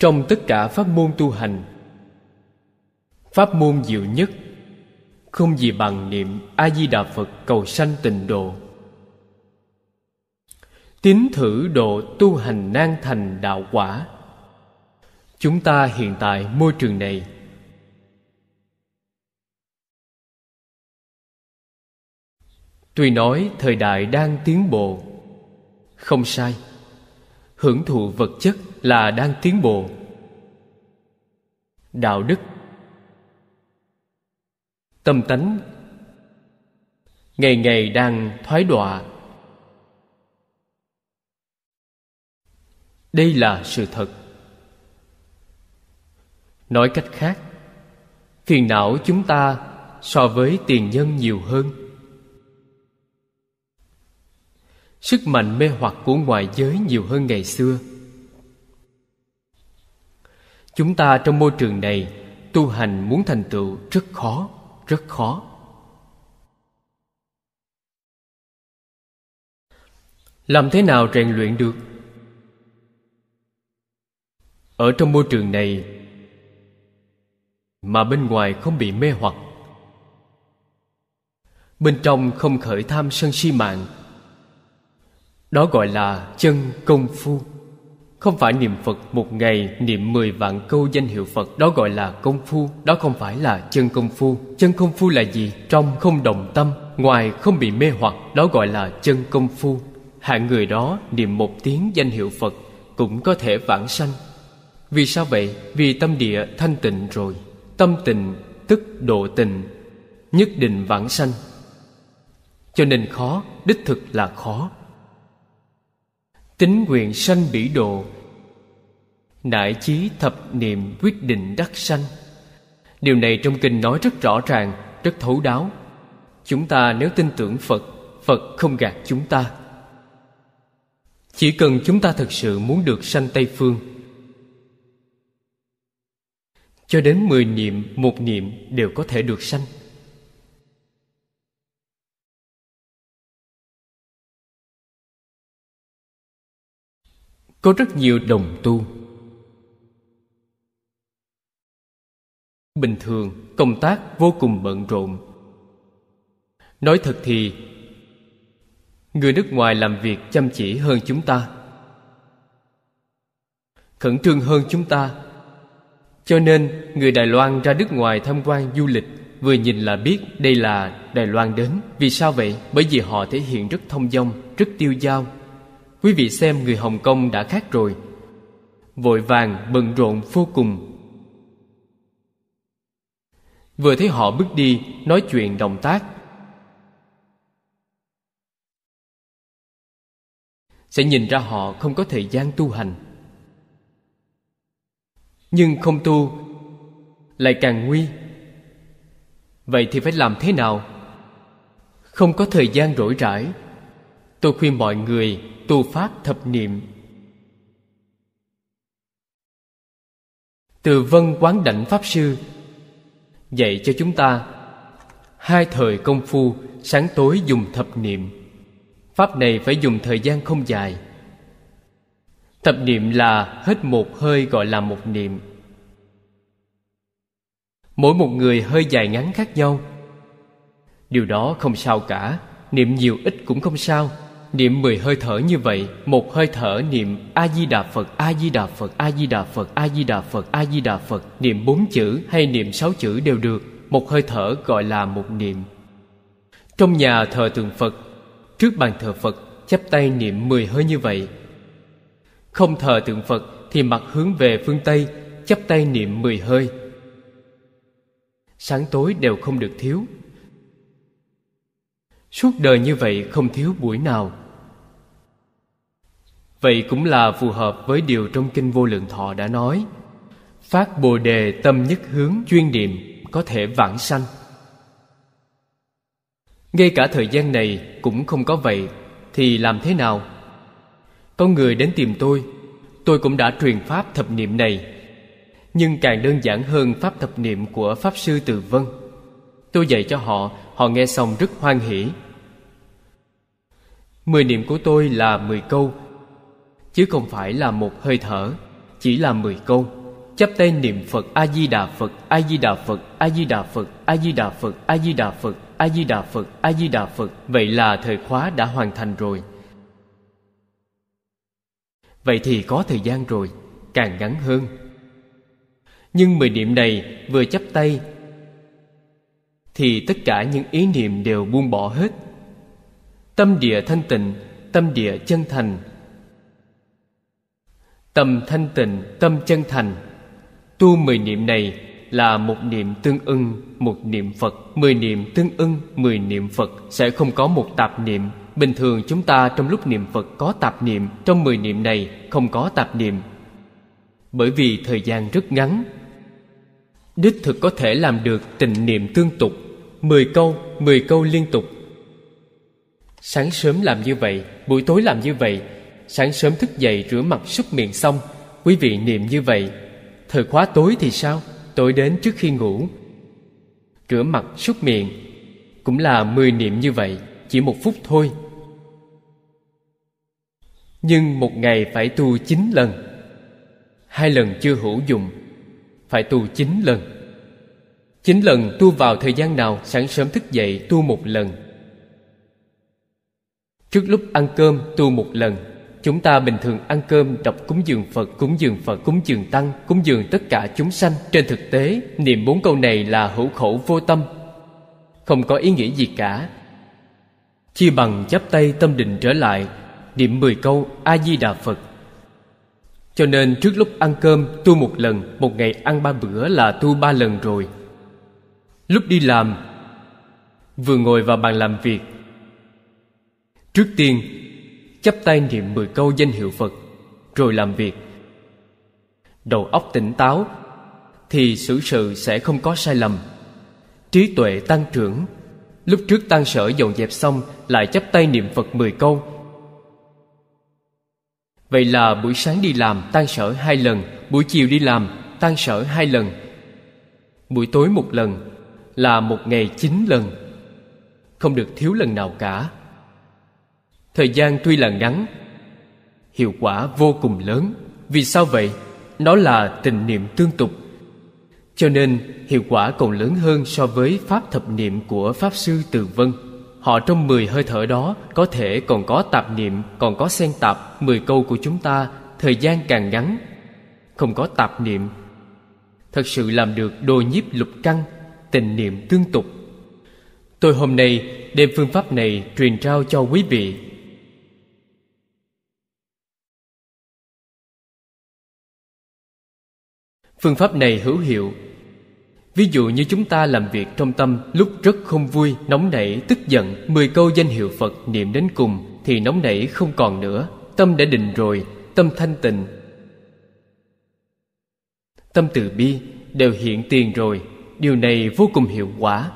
trong tất cả pháp môn tu hành. Pháp môn diệu nhất, không gì bằng niệm a di đà phật cầu sanh tịnh độ. Tín thử độ tu hành nan thành đạo quả. Chúng ta hiện tại môi trường này. Tuy nói thời đại đang tiến bộ, không sai. Hưởng thụ vật chất là đang tiến bộ. Đạo đức. Tâm tánh. Ngày ngày đang thoái đọa. Đây là sự thật. Nói cách khác, phiền não chúng ta so với tiền nhân nhiều hơn. Sức mạnh mê hoặc của ngoại giới nhiều hơn ngày xưa chúng ta trong môi trường này tu hành muốn thành tựu rất khó rất khó. Làm thế nào rèn luyện được? Ở trong môi trường này mà bên ngoài không bị mê hoặc. Bên trong không khởi tham sân si mạng. Đó gọi là chân công phu không phải niệm Phật một ngày, niệm mười vạn câu danh hiệu Phật, Đó gọi là công phu. Đó không phải là chân công phu. Chân công phu là gì? Trong không đồng tâm, Ngoài không bị mê hoặc, Đó gọi là chân công phu. Hạng người đó niệm một tiếng danh hiệu Phật Cũng có thể vãng sanh. Vì sao vậy? Vì tâm địa thanh tịnh rồi. Tâm tịnh, tức độ tịnh, Nhất định vãng sanh. Cho nên khó, Đích thực là khó tính nguyện sanh bỉ độ nại chí thập niệm quyết định đắc sanh. Điều này trong kinh nói rất rõ ràng, rất thấu đáo. Chúng ta nếu tin tưởng phật phật không gạt chúng ta. Chỉ cần chúng ta thật sự muốn được sanh tây phương. Cho đến mười niệm, một niệm đều có thể được sanh. Có rất nhiều đồng tu. Bình thường, công tác vô cùng bận rộn. Nói thật thì, người nước ngoài làm việc chăm chỉ hơn chúng ta. Khẩn trương hơn chúng ta. Cho nên, người đài loan ra nước ngoài tham quan du lịch vừa nhìn là biết đây là đài loan đến. Vì sao vậy? Bởi vì họ thể hiện rất thông dong, rất tiêu dao. Quý vị xem người Hồng Kông đã khác rồi. Vội vàng, bận rộn vô cùng. Vừa thấy họ bước đi, Nói chuyện động tác. Sẽ nhìn ra họ không có thời gian tu hành. Nhưng không tu, Lại càng nguy. Vậy thì phải làm thế nào? Không có thời gian rỗi rãi. Tôi khuyên mọi người tu pháp thập niệm. Từ vân quán đảnh pháp sư, dạy cho chúng ta hai thời công phu sáng tối dùng thập niệm. Pháp này phải dùng thời gian không dài. Thập niệm là hết một hơi gọi là một niệm. Mỗi một người hơi dài ngắn khác nhau. Điều đó không sao cả, niệm nhiều ít cũng không sao. Niệm mười hơi thở như vậy, Một hơi thở niệm A-di-đà Phật A-di-đà Phật A-di-đà Phật A-di-đà Phật A-di-đà Phật, Niệm bốn chữ hay niệm sáu chữ đều được, Một hơi thở gọi là một niệm. Trong nhà thờ tượng Phật, Trước bàn thờ Phật, chắp tay niệm mười hơi như vậy. Không thờ tượng Phật Thì mặt hướng về phương Tây, chắp tay niệm mười hơi. Sáng tối đều không được thiếu. Suốt đời như vậy không thiếu buổi nào. Vậy cũng là phù hợp với điều trong Kinh Vô Lượng Thọ đã nói. Phát Bồ Đề tâm nhất hướng chuyên niệm, có thể vãng sanh. Ngay cả thời gian này cũng không có vậy, Thì làm thế nào? Có người đến tìm tôi Tôi cũng đã truyền Pháp thập niệm này. Nhưng càng đơn giản hơn Pháp thập niệm của Pháp Sư Từ Vân. Tôi dạy cho họ Họ nghe xong rất hoan hỷ. Mười niệm của tôi là mười câu Chứ không phải là một hơi thở, Chỉ là mười câu. Chắp tay niệm phật, a di đà phật, a di đà phật, a di đà phật, a di đà phật, a di đà phật, a di đà phật, a di đà phật. Vậy là thời khóa đã hoàn thành rồi. Vậy thì có thời gian rồi, càng ngắn hơn. Nhưng mười niệm này vừa chắp tay, thì tất cả những ý niệm đều buông bỏ hết. Tâm địa thanh tịnh, tâm địa chân thành tâm thanh tịnh, tâm chân thành. Tu mười niệm này là một niệm tương ưng, một niệm phật. Mười niệm tương ưng, mười niệm phật sẽ không có một tạp niệm. Bình thường chúng ta trong lúc niệm phật có tạp niệm, trong mười niệm này không có tạp niệm. Bởi vì thời gian rất ngắn, đích thực có thể làm được tình niệm tương tục. Mười câu mười câu liên tục. Sáng sớm làm như vậy, buổi tối làm như vậy sáng sớm thức dậy rửa mặt súc miệng xong. Quý vị niệm như vậy, thời khóa tối thì sao? Tối đến trước khi ngủ. Rửa mặt súc miệng, cũng là mười niệm như vậy, chỉ một phút thôi. Nhưng một ngày phải tu chín lần. Hai lần chưa hữu dụng, phải tu chín lần. Chín lần tu vào thời gian nào, sáng sớm thức dậy tu một lần. Trước lúc ăn cơm tu một lần chúng ta bình thường ăn cơm, đọc cúng dường phật, cúng dường phật, cúng dường tăng, cúng dường tất cả chúng sanh. Trên thực tế, niệm bốn câu này là hữu khẩu vô tâm. Không có ý nghĩa gì cả. Chi bằng chắp tay tâm định trở lại, niệm mười câu a di đà phật. Cho nên trước lúc ăn cơm, tu một lần, một ngày ăn ba bữa là tu ba lần rồi. Lúc đi làm, vừa ngồi vào bàn làm việc. Trước tiên chắp tay niệm mười câu danh hiệu phật, rồi làm việc. Đầu óc tỉnh táo, thì xử sự sẽ không có sai lầm. Trí tuệ tăng trưởng, lúc trước tăng sở dọn dẹp xong lại chắp tay niệm phật mười câu. Vậy là buổi sáng đi làm tan sở hai lần, buổi chiều đi làm tan sở hai lần. Buổi tối một lần là một ngày chín lần. Không được thiếu lần nào cả thời gian tuy là ngắn, hiệu quả vô cùng lớn. Vì sao vậy? Nó là tình niệm tương tục. Cho nên, hiệu quả còn lớn hơn so với pháp thập niệm của pháp sư từ vân. Họ trong mười hơi thở đó có thể còn có tạp niệm, còn có xen tạp mười câu của chúng ta. Thời gian càng ngắn, không có tạp niệm. Thật sự làm được đồ nhiếp lục căn tình niệm tương tục. Tôi hôm nay đem phương pháp này truyền trao cho quý vị. Phương pháp này hữu hiệu. Ví dụ như chúng ta làm việc trong tâm, lúc rất không vui, nóng nảy, tức giận, mười câu danh hiệu phật niệm đến cùng, thì nóng nảy không còn nữa. Tâm đã định rồi, tâm thanh tịnh. Tâm từ bi, đều hiện tiền rồi, điều này vô cùng hiệu quả.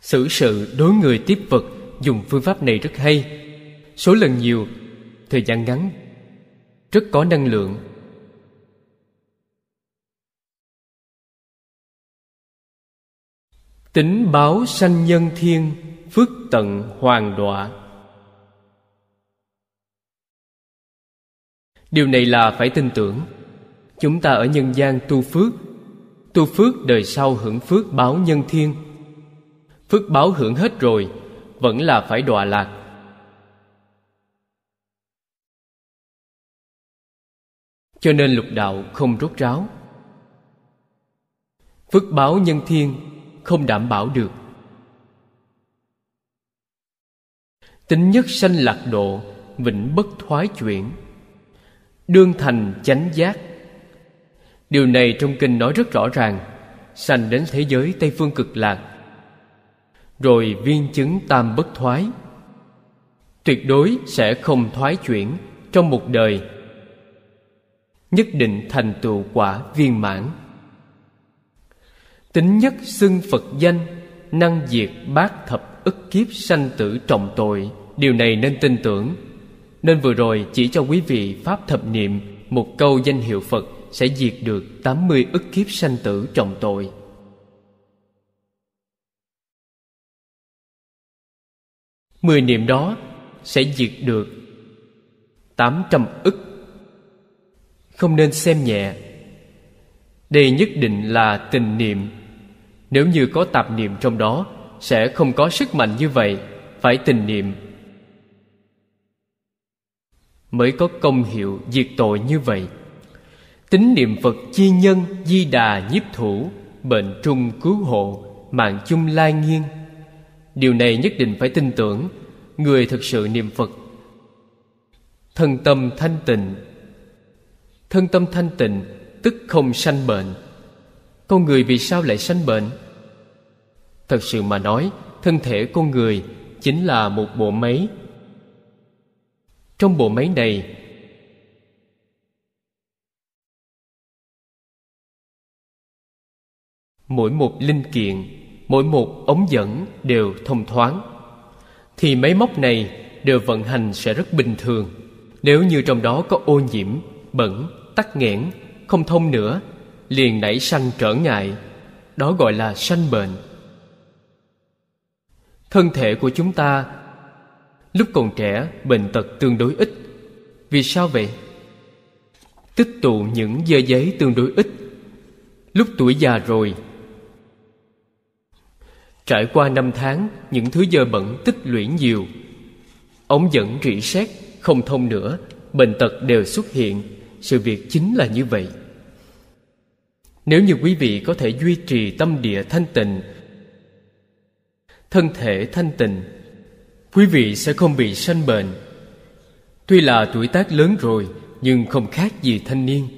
Xử sự đối người tiếp vật dùng phương pháp này rất hay. Số lần nhiều, thời gian ngắn, rất có năng lượng. Tính báo sanh nhân thiên, phước tận hoàng đọa. Điều này là phải tin tưởng. Chúng ta ở nhân gian tu phước. Tu phước đời sau hưởng phước báo nhân thiên. Phước báo hưởng hết rồi, vẫn là phải đọa lạc. Cho nên lục đạo không rốt ráo. Phước báo nhân thiên không đảm bảo được. Tính nhất sanh lạc độ, vĩnh bất thoái chuyển. Đương thành chánh giác. Điều này trong kinh nói rất rõ ràng, sanh đến thế giới tây phương cực lạc. Rồi viên chứng tam bất thoái. Tuyệt đối sẽ không thoái chuyển trong một đời. Nhất định thành tựu quả viên mãn tính nhất xưng phật danh, năng diệt bát thập ức kiếp sanh tử trọng tội, điều này nên tin tưởng. Nên vừa rồi chỉ cho quý vị pháp thập niệm, một câu danh hiệu phật sẽ diệt được 80 ức kiếp sanh tử trọng tội. Mười niệm đó sẽ diệt được 800 ức. Không nên xem nhẹ. Đây nhất định là tình niệm nếu như có tạp niệm trong đó, Sẽ không có sức mạnh như vậy, Phải tình niệm. Mới có công hiệu diệt tội như vậy. Tính niệm Phật chi nhân Di đà nhiếp thủ, Bệnh trung cứu hộ, Mạng chung lai nghiêng. Điều này nhất định phải tin tưởng, Người thực sự niệm Phật. Thân tâm thanh tịnh. Thân tâm thanh tịnh, Tức không sanh bệnh. Con người vì sao lại sanh bệnh? Thật sự mà nói Thân thể con người Chính là một bộ máy. Trong bộ máy này Mỗi một linh kiện Mỗi một ống dẫn đều thông thoáng. Thì máy móc này đều vận hành sẽ rất bình thường. Nếu như trong đó có ô nhiễm, bẩn, tắc nghẽn, không thông nữa Liền nảy sanh trở ngại. Đó gọi là sanh bệnh. Thân thể của chúng ta. Lúc còn trẻ, bệnh tật tương đối ít. Vì sao vậy? Tích tụ những dơ giấy tương đối ít. Lúc tuổi già rồi, Trải qua năm tháng, Những thứ dơ bẩn tích lũy nhiều. Ống dẫn rỉ sét Không thông nữa, Bệnh tật đều xuất hiện. Sự việc chính là như vậy. Nếu như quý vị có thể duy trì tâm địa thanh tịnh Thân thể thanh tịnh. Quý vị sẽ không bị sanh bệnh. Tuy là tuổi tác lớn rồi, Nhưng không khác gì thanh niên.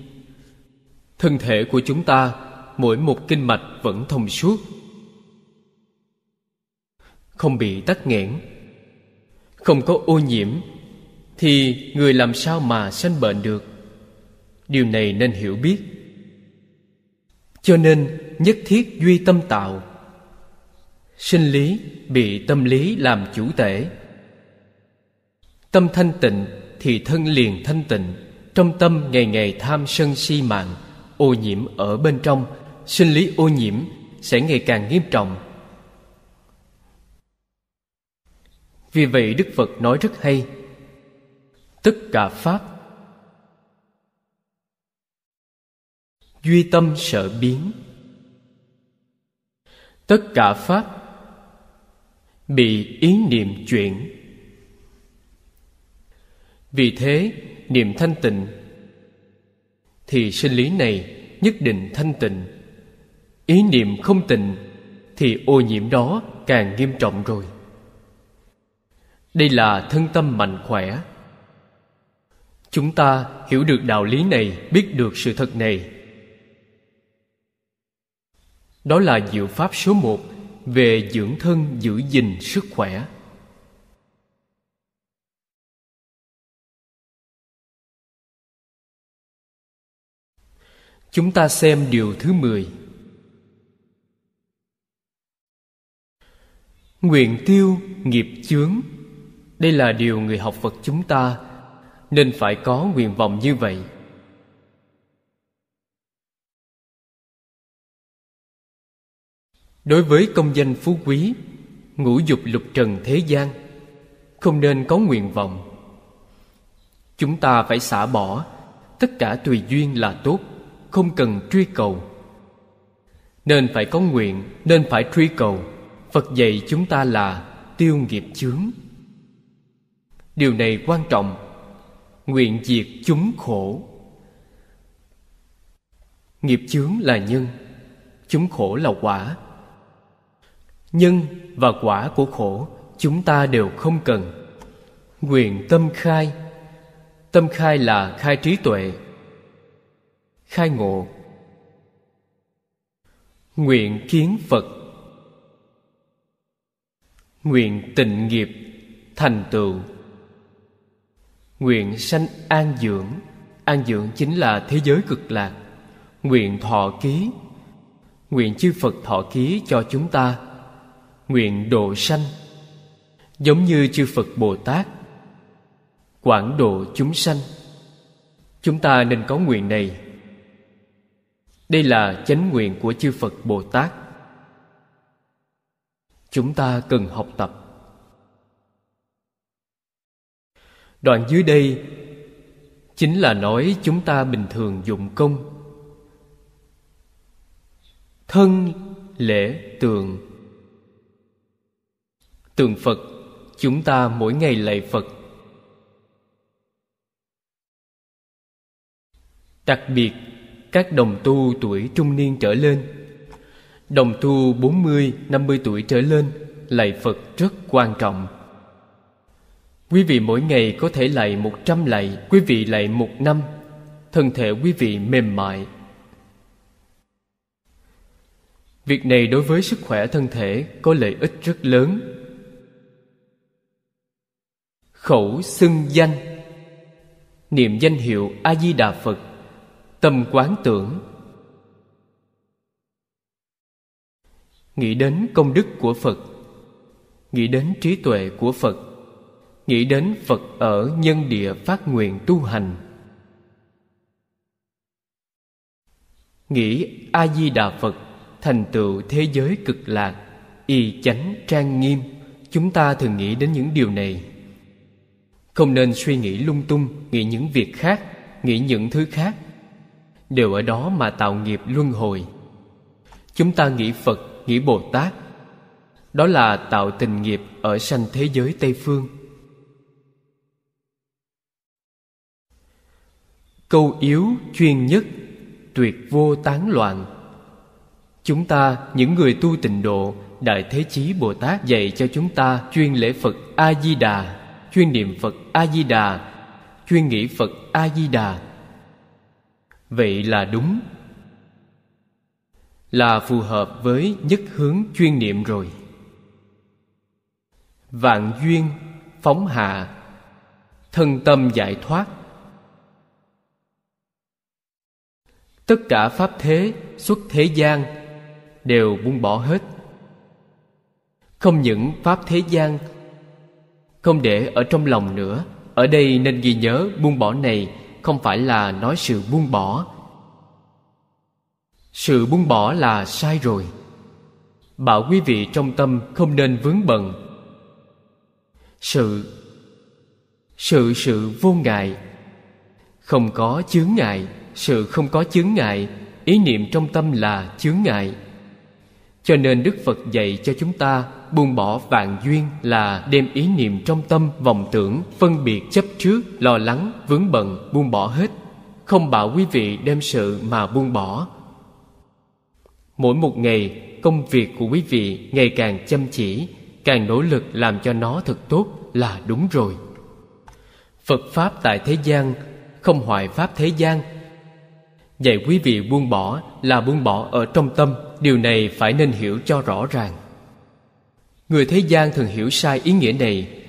Thân thể của chúng ta, Mỗi một kinh mạch vẫn thông suốt. Không bị tắc nghẽn. Không có ô nhiễm, thì người làm sao mà sanh bệnh được? Điều này nên hiểu biết. Cho nên, nhất thiết duy tâm tạo sinh lý bị tâm lý làm chủ tể tâm thanh tịnh thì thân liền thanh tịnh, trong tâm ngày ngày tham sân si mạng, ô nhiễm ở bên trong, sinh lý ô nhiễm sẽ ngày càng nghiêm trọng. Vì vậy Đức Phật nói rất hay, Tất cả Pháp Duy tâm sợ biến. Tất cả Pháp Bị ý niệm chuyển. Vì thế, niệm thanh tịnh Thì sinh lý này nhất định thanh tịnh. Ý niệm không tịnh Thì ô nhiễm đó càng nghiêm trọng rồi. Đây là thân tâm mạnh khỏe. Chúng ta hiểu được đạo lý này, biết được sự thật này. Đó là diệu pháp số một về dưỡng thân giữ gìn sức khỏe. Chúng ta xem điều thứ mười. Nguyện tiêu nghiệp chướng. Đây là điều người học phật chúng ta nên phải có nguyện vọng như vậy. Đối với công danh phú quý, ngũ dục lục trần thế gian, không nên có nguyện vọng. Chúng ta phải xả bỏ, tất cả tùy duyên là tốt, không cần truy cầu. Nên phải có nguyện, nên phải truy cầu. Phật dạy chúng ta là tiêu nghiệp chướng. Điều này quan trọng. Nguyện diệt chúng khổ. Nghiệp chướng là nhân, chúng khổ là quả nhân và quả của khổ, chúng ta đều không cần. Nguyện tâm khai. Tâm khai là khai trí tuệ. Khai ngộ. Nguyện kiến phật. Nguyện tịnh nghiệp, thành tựu. Nguyện sanh an dưỡng. An dưỡng chính là thế giới cực lạc. Nguyện thọ ký. Nguyện chư Phật thọ ký cho chúng ta. Nguyện độ sanh, Giống như chư Phật Bồ Tát, Quảng độ chúng sanh. Chúng ta nên có nguyện này. Đây là chánh nguyện của chư Phật Bồ Tát. Chúng ta cần học tập. Đoạn dưới đây chính là nói chúng ta bình thường dụng công, thân, lễ tượng tượng phật chúng ta mỗi ngày lạy phật đặc biệt các đồng tu tuổi trung niên trở lên đồng tu 40, 50 tuổi trở lên lạy Phật rất quan trọng. Quý vị mỗi ngày có thể lạy một trăm lạy, quý vị lạy một năm, thân thể quý vị mềm mại. Việc này đối với sức khỏe thân thể có lợi ích rất lớn. Khẩu xưng danh. Niệm danh hiệu A-di-đà Phật, Tâm quán tưởng. Nghĩ đến công đức của Phật, Nghĩ đến trí tuệ của Phật, Nghĩ đến Phật ở nhân địa phát nguyện tu hành. Nghĩ A-di-đà Phật thành tựu thế giới cực lạc, Y chánh trang nghiêm, Chúng ta thường nghĩ đến những điều này. Không nên suy nghĩ lung tung Nghĩ những việc khác Nghĩ những thứ khác. Đều ở đó mà tạo nghiệp luân hồi. Chúng ta nghĩ Phật Nghĩ Bồ Tát. Đó là tạo tình nghiệp Ở sanh thế giới Tây Phương. Câu yếu chuyên nhất Tuyệt vô tán loạn. Chúng ta, những người tu tịnh độ Đại Thế Chí Bồ Tát dạy cho chúng ta Chuyên lễ Phật A-di-đà Chuyên niệm Phật A-di-đà. Chuyên nghĩ Phật A-di-đà. Vậy là đúng. Là phù hợp với nhất hướng chuyên niệm rồi. Vạn duyên, phóng hạ. Thân tâm giải thoát. Tất cả pháp thế, xuất thế gian Đều buông bỏ hết. Không những pháp thế gian không để ở trong lòng nữa. Ở đây nên ghi nhớ buông bỏ này, không phải là nói sự buông bỏ. Sự buông bỏ là sai rồi. Bảo quý vị trong tâm không nên vướng bận. Sự sự sự vô ngại. Không có chướng ngại, sự không có chướng ngại. Ý niệm trong tâm là chướng ngại. Cho nên đức phật dạy cho chúng ta buông bỏ vạn duyên là đem ý niệm trong tâm, vọng tưởng, phân biệt chấp trước, lo lắng, vướng bận, buông bỏ hết. Không bảo quý vị đem sự mà buông bỏ. Mỗi một ngày, công việc của quý vị ngày càng chăm chỉ, càng nỗ lực làm cho nó thật tốt là đúng rồi. Phật pháp tại thế gian, không hoại pháp thế gian. Vậy quý vị buông bỏ là buông bỏ ở trong tâm, điều này phải nên hiểu cho rõ ràng người thế gian thường hiểu sai ý nghĩa này.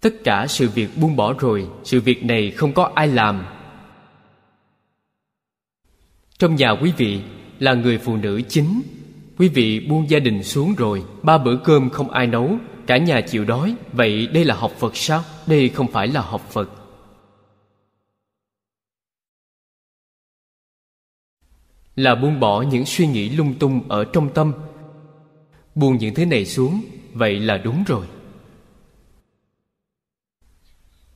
Tất cả sự việc buông bỏ rồi, sự việc này không có ai làm. Trong nhà quý vị là người phụ nữ chính. Quý vị buông gia đình xuống rồi, ba bữa cơm không ai nấu, cả nhà chịu đói. Vậy đây là học phật sao? Đây không phải là học phật. Là buông bỏ những suy nghĩ lung tung ở trong tâm buông những thứ này xuống, vậy là đúng rồi.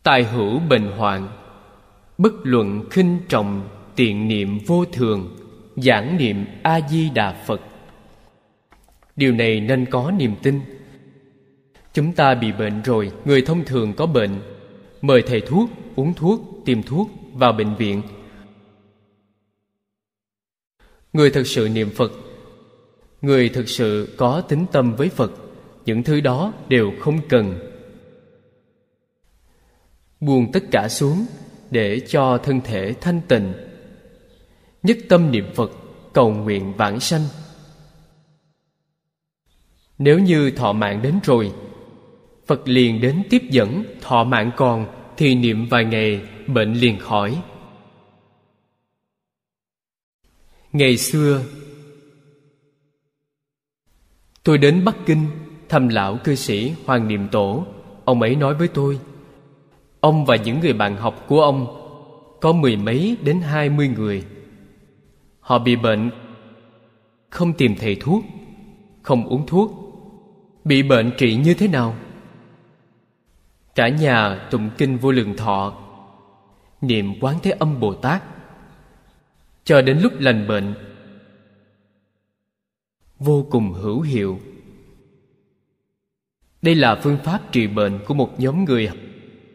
Tài hữu bệnh hoạn, bất luận khinh trọng, tiện niệm vô thường, giảng niệm a di đà phật. Điều này nên có niềm tin. Chúng ta bị bệnh rồi, người thông thường có bệnh. Mời thầy thuốc, uống thuốc, tìm thuốc, vào bệnh viện. Người thật sự niệm phật người thực sự có tính tâm với phật, những thứ đó đều không cần. Buông tất cả xuống để cho thân thể thanh tịnh. Nhất tâm niệm phật, cầu nguyện vãng sanh. Nếu như thọ mạng đến rồi, phật liền đến tiếp dẫn thọ mạng còn thì niệm vài ngày, bệnh liền khỏi. Ngày xưa tôi đến bắc kinh thăm lão cư sĩ hoàng niệm tổ. Ông ấy nói với tôi, ông và những người bạn học của ông có mười mấy đến hai mươi người. Họ bị bệnh, không tìm thầy thuốc, không uống thuốc. Bị bệnh trị như thế nào? Cả nhà tụng kinh vô lượng thọ, niệm quán thế âm bồ tát. Cho đến lúc lành bệnh vô cùng hữu hiệu. Đây là phương pháp trị bệnh của một nhóm người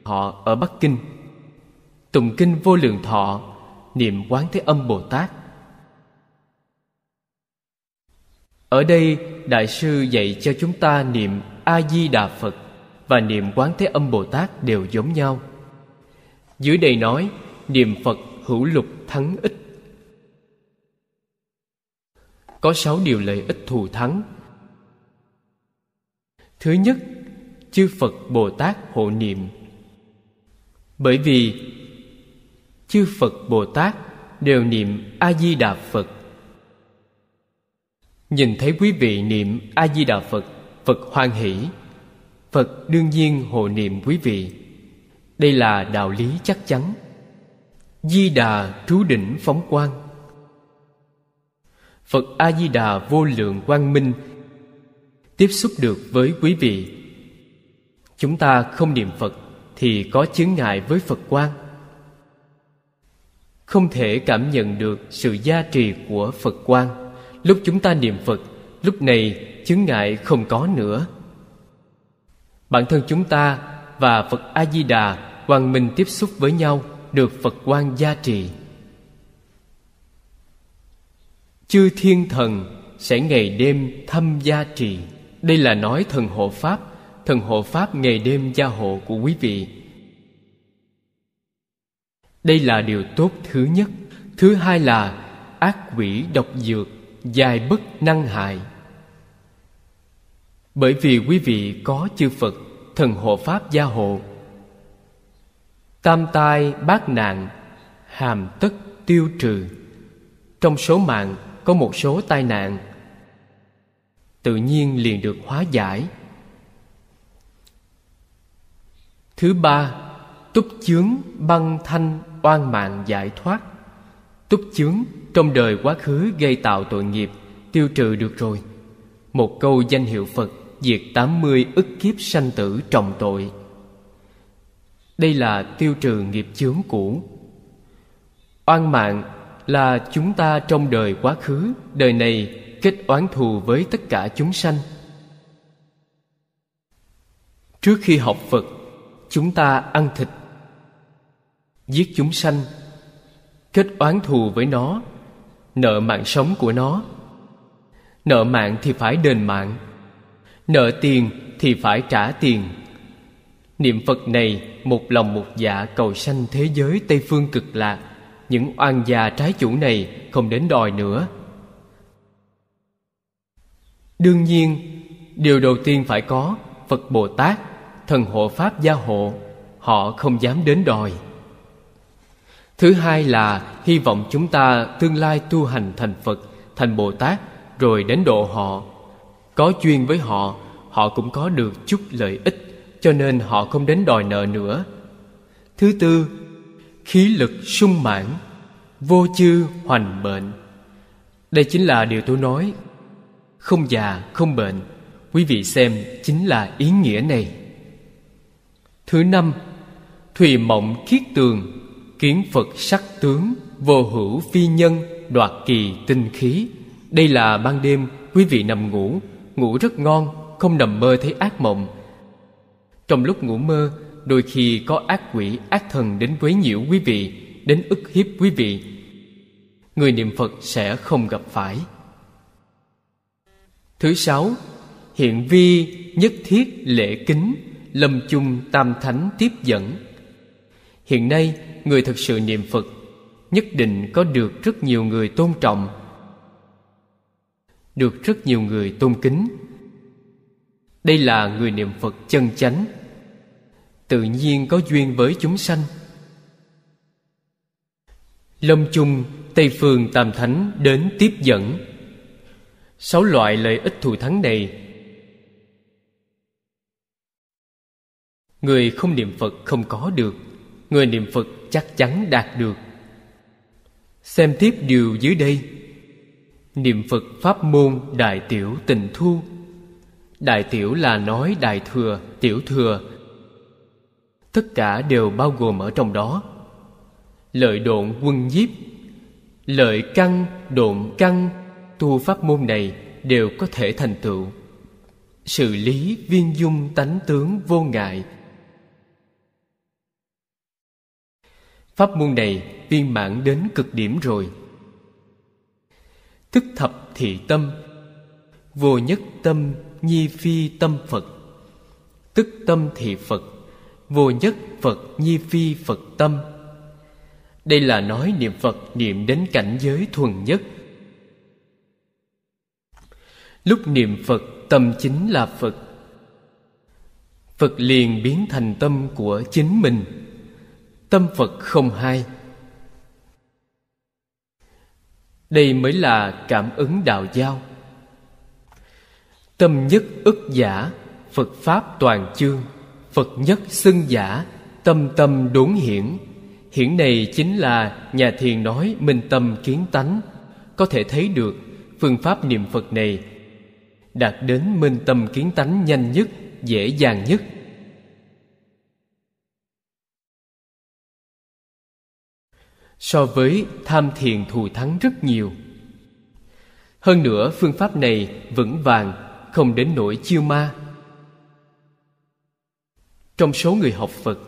họ ở bắc kinh. Tụng kinh vô lượng thọ, niệm quán thế âm bồ tát. Ở đây, đại sư dạy cho chúng ta niệm a di đà phật và niệm quán thế âm bồ tát đều giống nhau. Dưới đây nói, niệm phật hữu lục thắng ích có sáu điều lợi ích thù thắng. Thứ nhất, chư phật bồ tát hộ niệm. Bởi vì chư phật bồ tát đều niệm a di đà phật. Nhìn thấy quý vị niệm a di đà phật phật hoan hỷ. Phật đương nhiên hộ niệm quý vị. Đây là đạo lý chắc chắn. Di đà trú đỉnh phóng quang phật a di đà vô lượng quang minh, tiếp xúc được với quý vị. Chúng ta không niệm phật thì có chướng ngại với phật quang. Không thể cảm nhận được sự gia trì của phật quang. Lúc chúng ta niệm phật, lúc này chướng ngại không có nữa. Bản thân chúng ta và phật a di đà quang minh tiếp xúc với nhau, được phật quang gia trì. Chư thiên thần sẽ ngày đêm thăm gia trì. Đây là nói thần hộ pháp. Thần hộ pháp ngày đêm gia hộ của quý vị. Đây là điều tốt thứ nhất. Thứ hai là ác quỷ độc dược, dài bất năng hại. Bởi vì quý vị có chư phật, thần hộ pháp gia hộ. Tam tai bát nạn, hàm tất tiêu trừ. Trong số mạng có một số tai nạn. Tự nhiên liền được hóa giải. Thứ ba, túc chướng băng thanh oan mạng giải thoát. Túc chướng trong đời quá khứ gây tạo tội nghiệp, tiêu trừ được rồi. Một câu danh hiệu phật diệt tám mươi ức kiếp sanh tử trọng tội. Đây là tiêu trừ nghiệp chướng cũ. Oan mạng là chúng ta trong đời quá khứ, đời này kết oán thù với tất cả chúng sanh. Trước khi học phật, chúng ta ăn thịt, giết chúng sanh, kết oán thù với nó, nợ mạng sống của nó. Nợ mạng thì phải đền mạng, nợ tiền thì phải trả tiền. Niệm phật này một lòng một dạ cầu sanh thế giới tây phương cực lạc những oan gia trái chủ này không đến đòi nữa. Đương nhiên, điều đầu tiên phải có phật bồ tát, thần hộ pháp gia hộ. Họ không dám đến đòi. Thứ hai là hy vọng chúng ta tương lai tu hành thành phật, thành bồ tát, rồi đến độ họ. Có duyên với họ họ cũng có được chút lợi ích, cho nên họ không đến đòi nợ nữa. Thứ tư khí lực sung mãn, vô chư hoành bệnh. Đây chính là điều tôi nói. Không già, không bệnh. Quý vị xem chính là ý nghĩa này. Thứ năm, thùy mộng khiết tường, kiến phật sắc tướng, vô hữu phi nhân, đoạt kỳ tinh khí. Đây là ban đêm, quý vị nằm ngủ ngủ rất ngon, không nằm mơ thấy ác mộng. Trong lúc ngủ mơ đôi khi có ác quỷ, ác thần đến quấy nhiễu quý vị, đến ức hiếp quý vị. Người niệm phật sẽ không gặp phải. Thứ sáu hiện vi nhất thiết lễ kính, lâm chung tam thánh tiếp dẫn. Hiện nay, người thực sự niệm phật, nhất định có được rất nhiều người tôn trọng, được rất nhiều người tôn kính. Đây là người niệm phật chân chánh tự nhiên có duyên với chúng sanh. Lâm chung, tây phương tam thánh đến tiếp dẫn. Sáu loại lợi ích thù thắng này. Người không niệm phật không có được, người niệm phật chắc chắn đạt được. Xem tiếp điều dưới đây. Niệm phật pháp môn đại tiểu tình thu. Đại tiểu là nói đại thừa, tiểu thừa tất cả đều bao gồm ở trong đó. Lợi độn quân nhiếp, lợi căn, độn căn, tu pháp môn này đều có thể thành tựu. Sự lý viên dung tánh tướng vô ngại. Pháp môn này viên mãn đến cực điểm rồi. Tức thập thị tâm, vô nhất tâm, nhi phi tâm phật. Tức tâm thị phật vô nhất phật nhi phi phật tâm. Đây là nói niệm phật niệm đến cảnh giới thuần nhất. Lúc niệm phật, tâm chính là phật. Phật liền biến thành tâm của chính mình. Tâm phật không hai. Đây mới là cảm ứng đạo giao. Tâm nhất ức giả, phật pháp toàn chương phật nhất xưng giả, tâm tâm đốn hiển. Hiển này chính là nhà thiền nói minh tâm kiến tánh. Có thể thấy được, phương pháp niệm phật này đạt đến minh tâm kiến tánh nhanh nhất, dễ dàng nhất. So với tham thiền thù thắng rất nhiều. Hơn nữa, phương pháp này vững vàng, không đến nỗi chiêu ma trong số người học phật,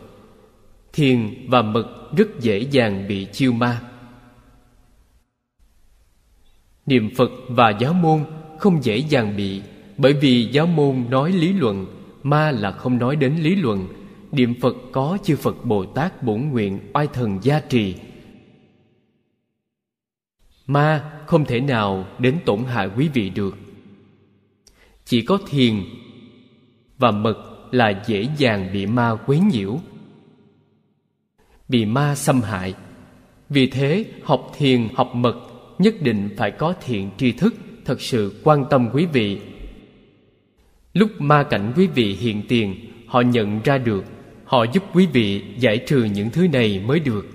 thiền và mật rất dễ dàng bị chiêu ma. Niệm phật và giáo môn không dễ dàng bị, bởi vì giáo môn nói lý luận, ma là không nói đến lý luận. Niệm phật có chư phật bồ tát bổn nguyện oai thần gia trì. Ma không thể nào đến tổn hại quý vị được. Chỉ có thiền và mật là dễ dàng bị ma quấy nhiễu, bị ma xâm hại. Vì thế, học thiền, học mật nhất định phải có thiện tri thức thật sự quan tâm quý vị. Lúc ma cảnh quý vị hiện tiền, họ nhận ra được, họ giúp quý vị giải trừ những thứ này mới được.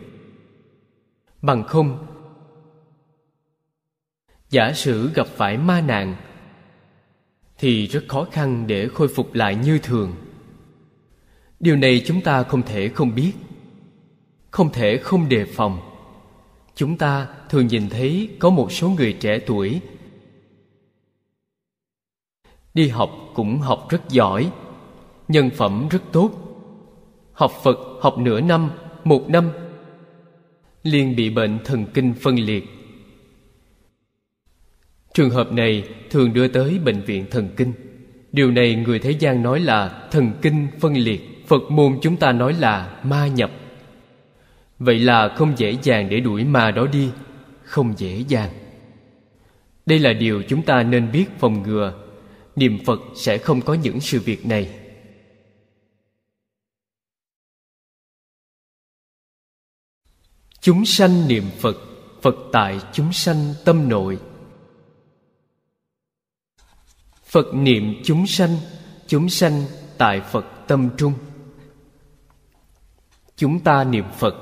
Bằng không, giả sử gặp phải ma nạn, thì rất khó khăn để khôi phục lại như thường điều này chúng ta không thể không biết, không thể không đề phòng. Chúng ta thường nhìn thấy có một số người trẻ tuổi đi học cũng học rất giỏi, nhân phẩm rất tốt, học phật học nửa năm, một năm, liền bị bệnh thần kinh phân liệt. Trường hợp này thường đưa tới bệnh viện thần kinh. Điều này người thế gian nói là thần kinh phân liệt phật môn chúng ta nói là ma nhập. Vậy là không dễ dàng để đuổi ma đó đi, không dễ dàng. Đây là điều chúng ta nên biết phòng ngừa, niệm phật sẽ không có những sự việc này. Chúng sanh niệm phật phật tại chúng sanh tâm nội. Phật niệm chúng sanh chúng sanh tại phật tâm trung chúng ta niệm phật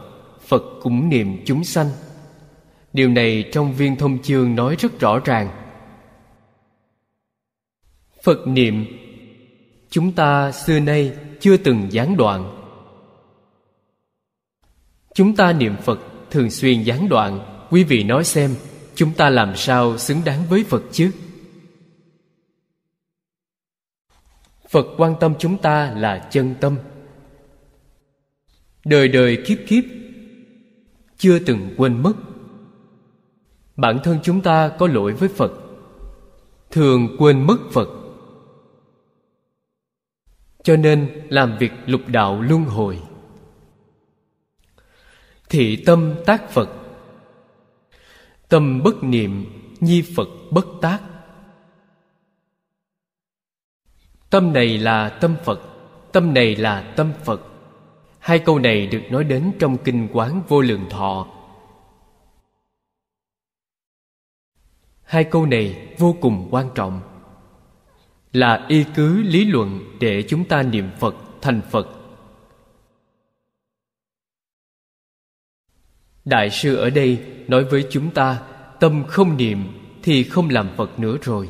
phật cũng niệm chúng sanh. Điều này trong viên thông chương nói rất rõ ràng. Phật niệm, chúng ta xưa nay chưa từng gián đoạn. Chúng ta niệm phật thường xuyên gián đoạn. Quý vị nói xem, chúng ta làm sao xứng đáng với phật chứ? Phật quan tâm chúng ta là chân tâm đời đời kiếp kiếp. Chưa từng quên mất. Bản thân chúng ta có lỗi với phật. Thường quên mất phật. Cho nên làm việc lục đạo luân hồi. Thị tâm tác phật. Tâm bất niệm, nhi phật bất tác. Tâm này là tâm phật, tâm này là tâm phật hai câu này được nói đến trong kinh quán vô lượng thọ. Hai câu này vô cùng quan trọng. Là y cứ lý luận để chúng ta niệm phật thành phật. Đại sư ở đây nói với chúng ta, tâm không niệm thì không làm phật nữa rồi.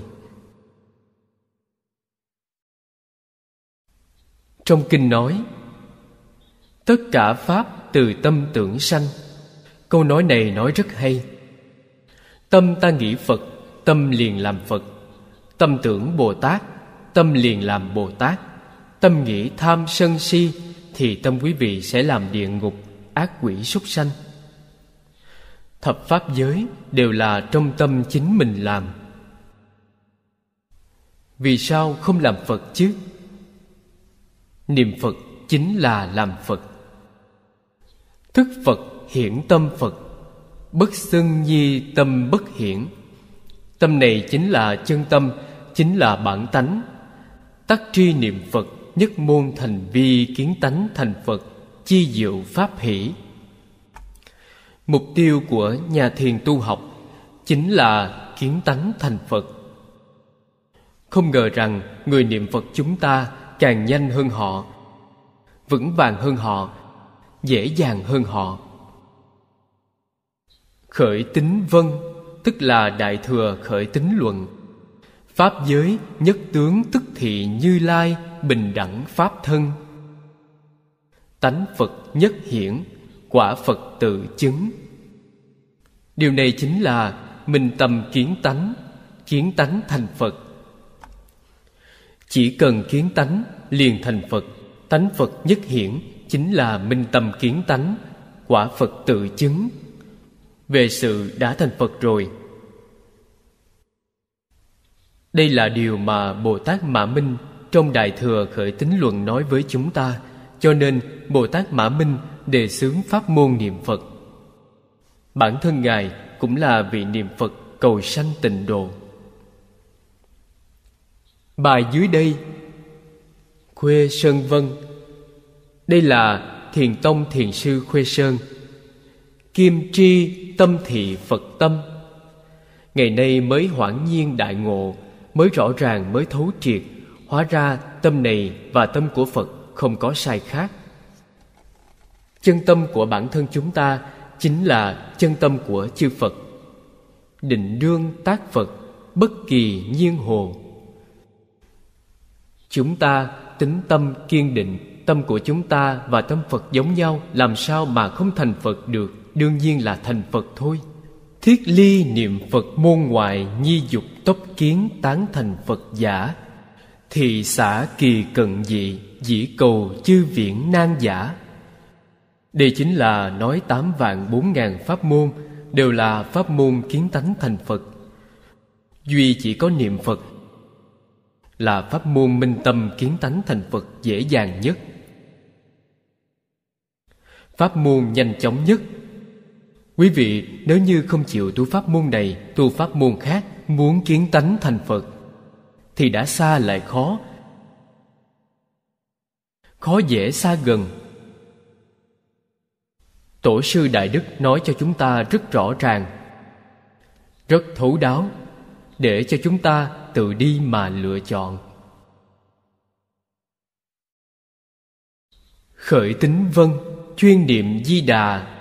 Trong kinh nói tất cả pháp từ tâm tưởng sanh. Câu nói này nói rất hay. Tâm ta nghĩ phật, tâm liền làm phật. Tâm tưởng bồ tát, tâm liền làm bồ tát. Tâm nghĩ tham sân si thì tâm quý vị sẽ làm địa ngục, ác quỷ súc sanh. Thập pháp giới đều là trong tâm chính mình làm. Vì sao không làm phật chứ? Niệm phật chính là làm phật thức phật hiển tâm phật. Bất xưng nhi tâm bất hiển. Tâm này chính là chân tâm, chính là bản tánh. Tắc tri niệm phật, nhất môn thành vi kiến tánh thành phật, chi diệu pháp hỷ. Mục tiêu của nhà thiền tu học chính là kiến tánh thành phật. Không ngờ rằng người niệm phật chúng ta càng nhanh hơn họ, vững vàng hơn họ dễ dàng hơn họ. Khởi tính vân, tức là đại thừa khởi tính luận. Pháp giới nhất tướng tức thị như lai, bình đẳng pháp thân. Tánh phật nhất hiển, quả phật tự chứng. Điều này chính là minh tâm kiến tánh kiến tánh thành phật. Chỉ cần kiến tánh, liền thành phật, tánh phật nhất hiển chính là minh tâm kiến tánh, quả phật tự chứng. Về sự đã thành phật rồi. Đây là điều mà bồ tát mã minh trong đại thừa khởi tính luận nói với chúng ta, cho nên bồ tát mã minh đề xướng pháp môn niệm phật. Bản thân ngài cũng là vị niệm phật cầu sanh tịnh độ. Bài dưới đây, khuê sơn vân đây là thiền tông thiền sư khuê sơn. Kim tri tâm thị phật tâm. Ngày nay mới hoảng nhiên đại ngộ, mới rõ ràng, mới thấu triệt, hóa ra tâm này và tâm của phật không có sai khác. Chân tâm của bản thân chúng ta chính là chân tâm của chư phật. Định đương tác phật, bất kỳ nhiên hồ chúng ta tính tâm kiên định tâm của chúng ta và tâm phật giống nhau, làm sao mà không thành phật được? Đương nhiên là thành phật thôi. Thiết ly niệm phật môn ngoại nhi dục tốc kiến tán thành phật giả. Thì xả kỳ cận dị, dĩ cầu chư viễn nan giả. Đây chính là nói tám vạn bốn ngàn pháp môn, đều là pháp môn kiến tánh thành phật. Duy chỉ có niệm phật là pháp môn minh tâm kiến tánh thành phật dễ dàng nhất pháp môn nhanh chóng nhất. Quý vị, nếu như không chịu tu pháp môn này, tu pháp môn khác, muốn kiến tánh thành phật, thì đã xa lại khó. Khó dễ xa gần. Tổ sư đại đức nói cho chúng ta rất rõ ràng, rất thấu đáo, để cho chúng ta tự đi mà lựa chọn. Khởi tính vân chuyên niệm di đà,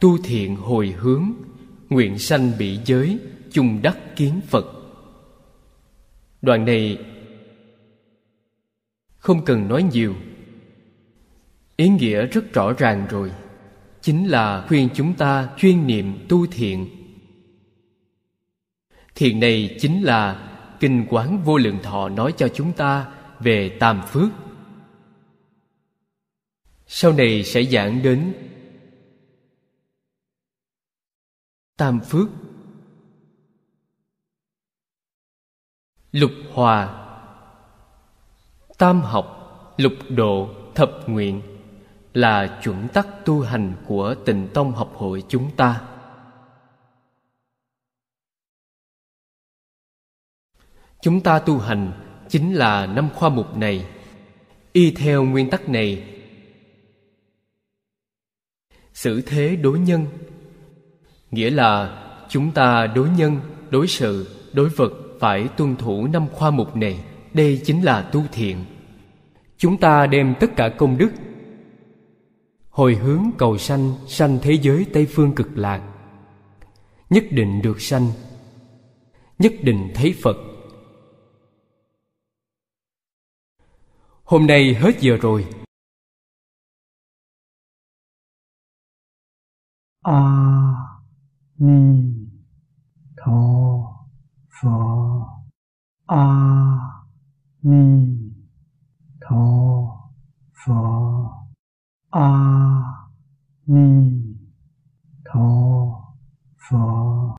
tu thiện hồi hướng, nguyện sanh bị giới, chung đắc kiến phật. Đoạn này không cần nói nhiều. Ý nghĩa rất rõ ràng rồi. Chính là khuyên chúng ta chuyên niệm tu thiện. Thiện này chính là kinh quán vô lượng thọ nói cho chúng ta về tam phước sau này sẽ giảng đến. Tam phước. Lục hòa. Tam học, lục độ, thập nguyện là chuẩn tắc tu hành của tịnh tông học hội chúng ta. Chúng ta tu hành chính là năm khoa mục này. Y theo nguyên tắc này xử thế đối nhân. Nghĩa là chúng ta đối nhân, đối sự, đối vật phải tuân thủ năm khoa mục này, đây chính là tu thiện. Chúng ta đem tất cả công đức, hồi hướng cầu sanh sanh thế giới tây phương cực lạc. Nhất định được sanh, nhất định thấy phật. Hôm nay hết giờ rồi. 阿弥陀佛。阿弥陀佛。阿弥陀佛。